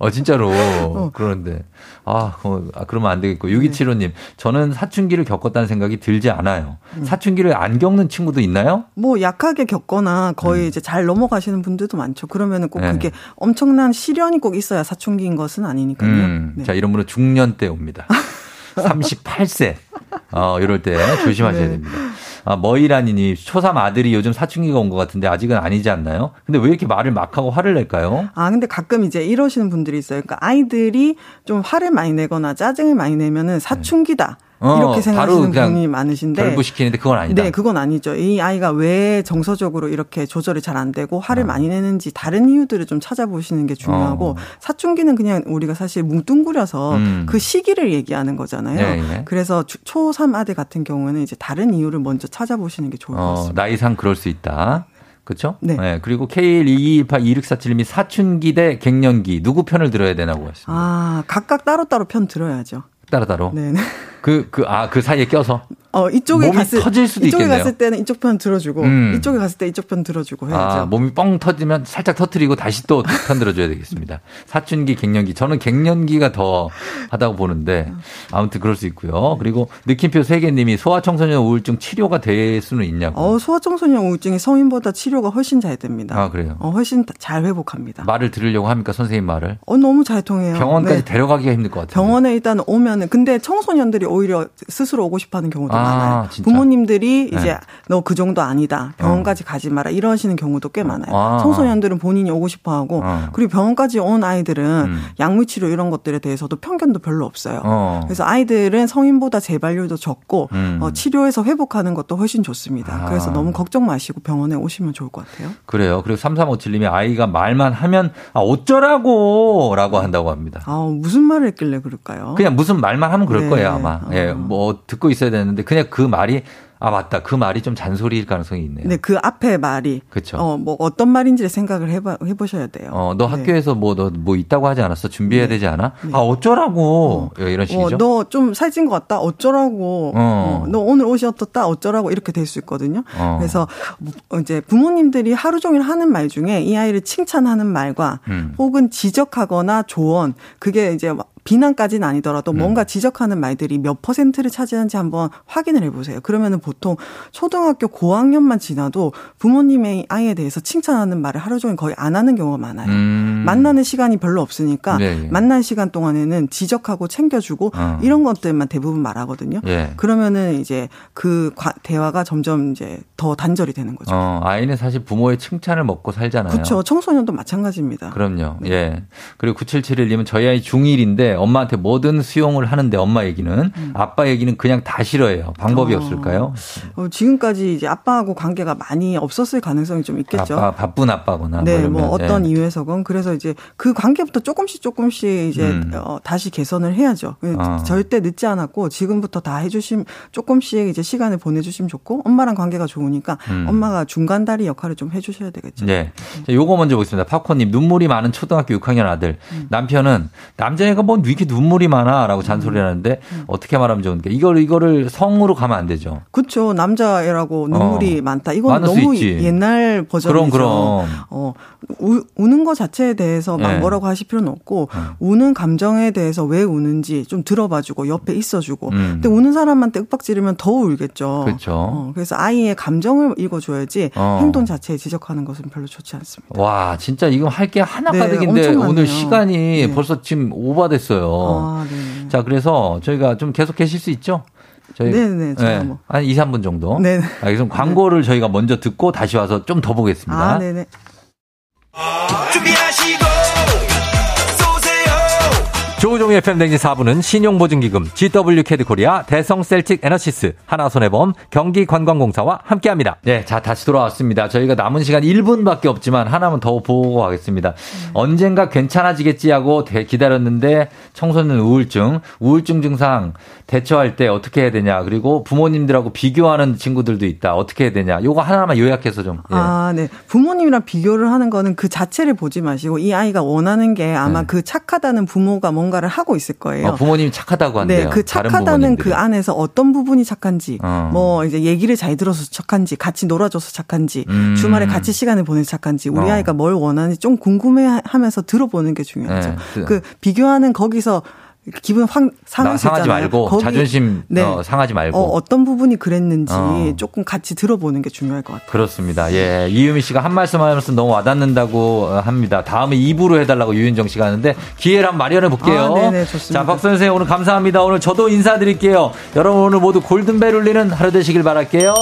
[SPEAKER 1] 어, 진짜로.
[SPEAKER 12] 어.
[SPEAKER 1] 그러는데. 아, 어, 아, 그러면 안 되겠고.
[SPEAKER 12] 네.
[SPEAKER 1] 6275님, 저는 사춘기를 겪었다는 생각이 들지 않아요.
[SPEAKER 12] 음.
[SPEAKER 1] 사춘기를 안 겪는 친구도 있나요?
[SPEAKER 12] 뭐 약하게 겪거나 거의 이제 잘 넘어가시는 분들도 많죠. 그러면은 꼭
[SPEAKER 1] 음. 네.
[SPEAKER 12] 그게 엄청난 시련이 꼭 있어야 사춘기인 것은 아니니까요.
[SPEAKER 1] 음,
[SPEAKER 12] 네.
[SPEAKER 1] 자, 이런 분은 중년 때 옵니다. 38세. 어, 이럴 때 조심하셔야
[SPEAKER 12] 네.
[SPEAKER 1] 됩니다. 아, 머이라니님 초삼 아들이 요즘 사춘기가 온 것 같은데 아직은 아니지 않나요? 근데 왜 이렇게 말을 막 하고 화를 낼까요?
[SPEAKER 12] 아, 근데 가끔 이제 이러시는 분들이 있어요. 그러니까 아이들이 좀 화를 많이 내거나 짜증을 많이 내면은 사춘기다.
[SPEAKER 1] 어,
[SPEAKER 12] 이렇게 생각하시는 분이 많으신데
[SPEAKER 1] 결부시키는데 그건 아니다.
[SPEAKER 12] 네, 그건 아니죠. 이 아이가 왜 정서적으로 이렇게 조절이 잘 안 되고 화를 많이 내는지 다른 이유들을 좀 찾아보시는 게 중요하고
[SPEAKER 1] 어.
[SPEAKER 12] 사춘기는 그냥 우리가 사실 뭉뚱그려서
[SPEAKER 1] 음.
[SPEAKER 12] 그 시기를 얘기하는 거잖아요.
[SPEAKER 1] 네, 네.
[SPEAKER 12] 그래서 초3 아들 같은 경우는 이제 다른 이유를 먼저 찾아보시는 게 좋을 것
[SPEAKER 1] 어,
[SPEAKER 12] 같습니다.
[SPEAKER 1] 나이상 그럴 수 있다. 그렇죠?
[SPEAKER 12] 네.
[SPEAKER 1] 그리고 K122182647님이 사춘기 대 갱년기 누구 편을 들어야 되나고 하셨습니다.
[SPEAKER 12] 아, 각각 따로따로 편 들어야죠.
[SPEAKER 1] 따로 따로.
[SPEAKER 12] 네, 네.
[SPEAKER 1] 그 그 아 그 사이에 껴서.
[SPEAKER 12] 어, 이쪽에
[SPEAKER 1] 몸이
[SPEAKER 12] 갔을
[SPEAKER 1] 터질 수도
[SPEAKER 12] 이쪽에
[SPEAKER 1] 있겠네요.
[SPEAKER 12] 갔을 때는 이쪽 편 들어주고
[SPEAKER 1] 음.
[SPEAKER 12] 이쪽에 갔을 때 이쪽 편 들어주고 해야죠.
[SPEAKER 1] 아, 몸이 뻥 터지면 살짝 터트리고 다시 또 편 들어줘야 되겠습니다. 사춘기, 갱년기. 저는 갱년기가 더 하다고 보는데 아무튼 그럴 수 있고요. 그리고 느낌표 세계님이 소아청소년 우울증 치료가 될 수는 있냐고.
[SPEAKER 12] 어, 소아청소년 우울증이 성인보다 치료가 훨씬 잘 됩니다.
[SPEAKER 1] 아, 그래요?
[SPEAKER 12] 어, 훨씬 잘 회복합니다.
[SPEAKER 1] 말을 들으려고 합니까? 선생님 말을.
[SPEAKER 12] 어, 너무 잘 통해요.
[SPEAKER 1] 병원까지
[SPEAKER 12] 네.
[SPEAKER 1] 데려가기가 힘들 것 같아요.
[SPEAKER 12] 병원에 일단 오면은 근데 청소년들이 오히려 스스로 오고 싶어 하는 경우도
[SPEAKER 1] 아,
[SPEAKER 12] 많아요.
[SPEAKER 1] 진짜?
[SPEAKER 12] 부모님들이
[SPEAKER 1] 네.
[SPEAKER 12] 이제 너그 정도 아니다. 병원까지 가지 마라. 이러시는 경우도 꽤 많아요.
[SPEAKER 1] 아.
[SPEAKER 12] 청소년들은 본인이 오고 싶어 하고
[SPEAKER 1] 어.
[SPEAKER 12] 그리고 병원까지 온 아이들은
[SPEAKER 1] 음.
[SPEAKER 12] 약물 치료 이런 것들에 대해서도 편견도 별로 없어요.
[SPEAKER 1] 어.
[SPEAKER 12] 그래서 아이들은 성인보다 재발률도 적고
[SPEAKER 1] 음.
[SPEAKER 12] 어, 치료해서 회복하는 것도 훨씬 좋습니다.
[SPEAKER 1] 아.
[SPEAKER 12] 그래서 너무 걱정 마시고 병원에 오시면 좋을 것 같아요.
[SPEAKER 1] 그래요. 그리고 3357님이 아이가 말만 하면 아, 어쩌라고 라고 한다고 합니다.
[SPEAKER 12] 아, 무슨 말을 했길래 그럴까요?
[SPEAKER 1] 그냥 무슨 말만 하면 그럴
[SPEAKER 12] 네.
[SPEAKER 1] 거예요, 아마. 예, 뭐 듣고 있어야 되는데 그냥 그 말이 아, 맞다. 그 말이 좀 잔소리일 가능성이 있네요.
[SPEAKER 12] 네, 그 앞에 말이
[SPEAKER 1] 그쵸.
[SPEAKER 12] 어, 뭐 어떤 말인지를 생각을 해봐, 해보셔야 돼요.
[SPEAKER 1] 어, 너
[SPEAKER 12] 네.
[SPEAKER 1] 학교에서 뭐 너뭐 있다고 하지 않았어? 준비해야 되지 않아? 아, 어쩌라고. 예, 이런 식이죠.
[SPEAKER 12] 어, 너좀 살찐 것 같다? 어쩌라고.
[SPEAKER 1] 어.
[SPEAKER 12] 어, 너 오늘 옷이 어떻다? 어쩌라고. 이렇게 될 수 있거든요.
[SPEAKER 1] 어.
[SPEAKER 12] 그래서 뭐, 이제 부모님들이 하루 종일 하는 말 중에 이 아이를 칭찬하는 말과
[SPEAKER 1] 음.
[SPEAKER 12] 혹은 지적하거나 조언, 그게 이제 비난까지는
[SPEAKER 1] 음.
[SPEAKER 12] 아니더라도 뭔가 지적하는 말들이 몇 퍼센트를 차지하는지 한번 확인을 해보세요. 그러면은 보통 초등학교 고학년만 지나도 부모님의 아이에 대해서 칭찬하는 말을 하루 종일 거의 안 하는 경우가 많아요.
[SPEAKER 1] 음.
[SPEAKER 12] 만나는 시간이 별로 없으니까
[SPEAKER 1] 네, 예.
[SPEAKER 12] 만난 시간 동안에는 지적하고 챙겨주고
[SPEAKER 1] 어.
[SPEAKER 12] 이런 것들만 대부분 말하거든요.
[SPEAKER 1] 예.
[SPEAKER 12] 그러면은 이제 그 과- 대화가 점점 이제 더 단절이 되는 거죠.
[SPEAKER 1] 어, 아이는 사실 부모의 칭찬을 먹고 살잖아요.
[SPEAKER 12] 그렇죠. 청소년도 마찬가지입니다.
[SPEAKER 1] 그럼요.
[SPEAKER 12] 네.
[SPEAKER 1] 예. 그리고 9771님은 저희 아이 중1인데 엄마한테 뭐든 수용을 하는데 엄마 얘기는 아빠 얘기는 그냥 다 싫어해요. 방법이
[SPEAKER 12] 음. 어.
[SPEAKER 1] 없을까요?
[SPEAKER 12] 어, 지금까지 이제 아빠하고 관계가 많이 없었을 가능성이 좀 있겠죠.
[SPEAKER 1] 아빠 바쁜 아빠거나
[SPEAKER 12] 네,
[SPEAKER 1] 뭐,
[SPEAKER 12] 뭐 어떤
[SPEAKER 1] 예.
[SPEAKER 12] 이유에서건 그래서 이제 그 관계부터 조금씩 조금씩 이제
[SPEAKER 1] 음.
[SPEAKER 12] 어, 다시 개선을 해야죠.
[SPEAKER 1] 어.
[SPEAKER 12] 절대 늦지 않았고 지금부터 다 해주심 조금씩 이제 시간을 보내주시면 좋고 엄마랑 관계가 좋으니까
[SPEAKER 1] 음.
[SPEAKER 12] 엄마가 중간 다리 역할을 좀 해주셔야 되겠죠.
[SPEAKER 1] 네. 자, 요거 먼저 보겠습니다. 팝콘님, 눈물이 많은 초등학교 6학년 아들.
[SPEAKER 12] 음.
[SPEAKER 1] 남편은 남자애가 뭐 이렇게 눈물이 많아? 라고 잔소리 하는데
[SPEAKER 12] 음.
[SPEAKER 1] 어떻게 말하면 좋은데 이걸, 이거를 성으로 가면 안 되죠.
[SPEAKER 12] 그렇죠. 남자애라고 눈물이
[SPEAKER 1] 어.
[SPEAKER 12] 많다. 이건 너무. 옛날 버전이죠.
[SPEAKER 1] 그럼, 그럼.
[SPEAKER 12] 어, 우, 우는 것 자체에 대해서 막
[SPEAKER 1] 네.
[SPEAKER 12] 뭐라고 하실 필요는 없고 우는 감정에 대해서 왜 우는지 좀 들어봐주고 옆에 있어주고.
[SPEAKER 1] 음.
[SPEAKER 12] 근데 우는 사람한테 윽박 지르면 더 울겠죠.
[SPEAKER 1] 그렇죠.
[SPEAKER 12] 어, 그래서 아이의 감정을 읽어줘야지
[SPEAKER 1] 어.
[SPEAKER 12] 행동 자체에 지적하는 것은 별로 좋지 않습니다.
[SPEAKER 1] 와, 진짜 이거 할 게 하나
[SPEAKER 12] 네,
[SPEAKER 1] 가득인데. 오늘 시간이
[SPEAKER 12] 네.
[SPEAKER 1] 벌써 지금 오버됐어요.
[SPEAKER 12] 아, 네.
[SPEAKER 1] 자, 그래서 저희가 좀 계속 계실 수 있죠? 저희
[SPEAKER 12] 네네, 제가 뭐.
[SPEAKER 1] 한 2, 3분 정도.
[SPEAKER 12] 네네.
[SPEAKER 1] 알겠습니다. 광고를 저희가 먼저 듣고 다시 와서 좀 더 보겠습니다.
[SPEAKER 12] 아, 네네.
[SPEAKER 3] 준비하시고 쏘세요
[SPEAKER 6] 조우종의 FM 대행진 4부는 신용보증기금, GW 캐드코리아, 대성 셀틱 에너시스, 하나손해보험, 경기관광공사와 함께합니다.
[SPEAKER 1] 네, 자, 다시 돌아왔습니다. 저희가 남은 시간 1분밖에 없지만 하나만 더 보고 가겠습니다. 언젠가 괜찮아지겠지 하고 대- 기다렸는데 청소년 우울증, 우울증 증상 대처할 때 어떻게 해야 되냐. 그리고 부모님들하고 비교하는 친구들도 있다. 어떻게 해야 되냐. 요거 하나만 요약해서 좀. 예.
[SPEAKER 12] 아, 네. 부모님이랑 비교를 하는 거는 그 자체를 보지 마시고 이 아이가 원하는 게 아마
[SPEAKER 1] 네.
[SPEAKER 12] 그 착하다는 부모가 뭔가를 하고 있을 거예요.
[SPEAKER 1] 어, 부모님이 착하다고 한대요.
[SPEAKER 12] 네, 그 착하다는. 그 안에서 어떤 부분이 착한지,
[SPEAKER 1] 어.
[SPEAKER 12] 뭐 이제 얘기를 잘 들어서 착한지, 같이 놀아줘서 착한지,
[SPEAKER 1] 음.
[SPEAKER 12] 주말에 같이 시간을 보내서 착한지, 우리
[SPEAKER 1] 어.
[SPEAKER 12] 아이가 뭘 원하는지 좀 궁금해하면서 들어보는 게 중요하죠.
[SPEAKER 1] 네, 그-
[SPEAKER 12] 그 비교하는 거기서 기분 확 상할 나수
[SPEAKER 1] 상하지
[SPEAKER 12] 있잖아요.
[SPEAKER 1] 말고
[SPEAKER 12] 거기-
[SPEAKER 1] 자존심
[SPEAKER 12] 네.
[SPEAKER 1] 어, 상하지 말고.
[SPEAKER 12] 어, 어떤 부분이 그랬는지
[SPEAKER 1] 어.
[SPEAKER 12] 조금 같이 들어보는 게 중요할 것 같아요.
[SPEAKER 1] 그렇습니다. 예. 이유미 씨가 한 말씀 하면서 너무 와닿는다고 어, 합니다. 다음에 2부로 해달라고 유윤정 씨가 하는데 기회를 한번 마련해 볼게요.
[SPEAKER 12] 아, 네네, 좋습니다.
[SPEAKER 1] 자, 박 선 생님 오늘 감사합니다. 오늘 저도 인사드릴게요. 여러분 오늘 모두 골든벨 울리는 하루 되시길 바랄게요.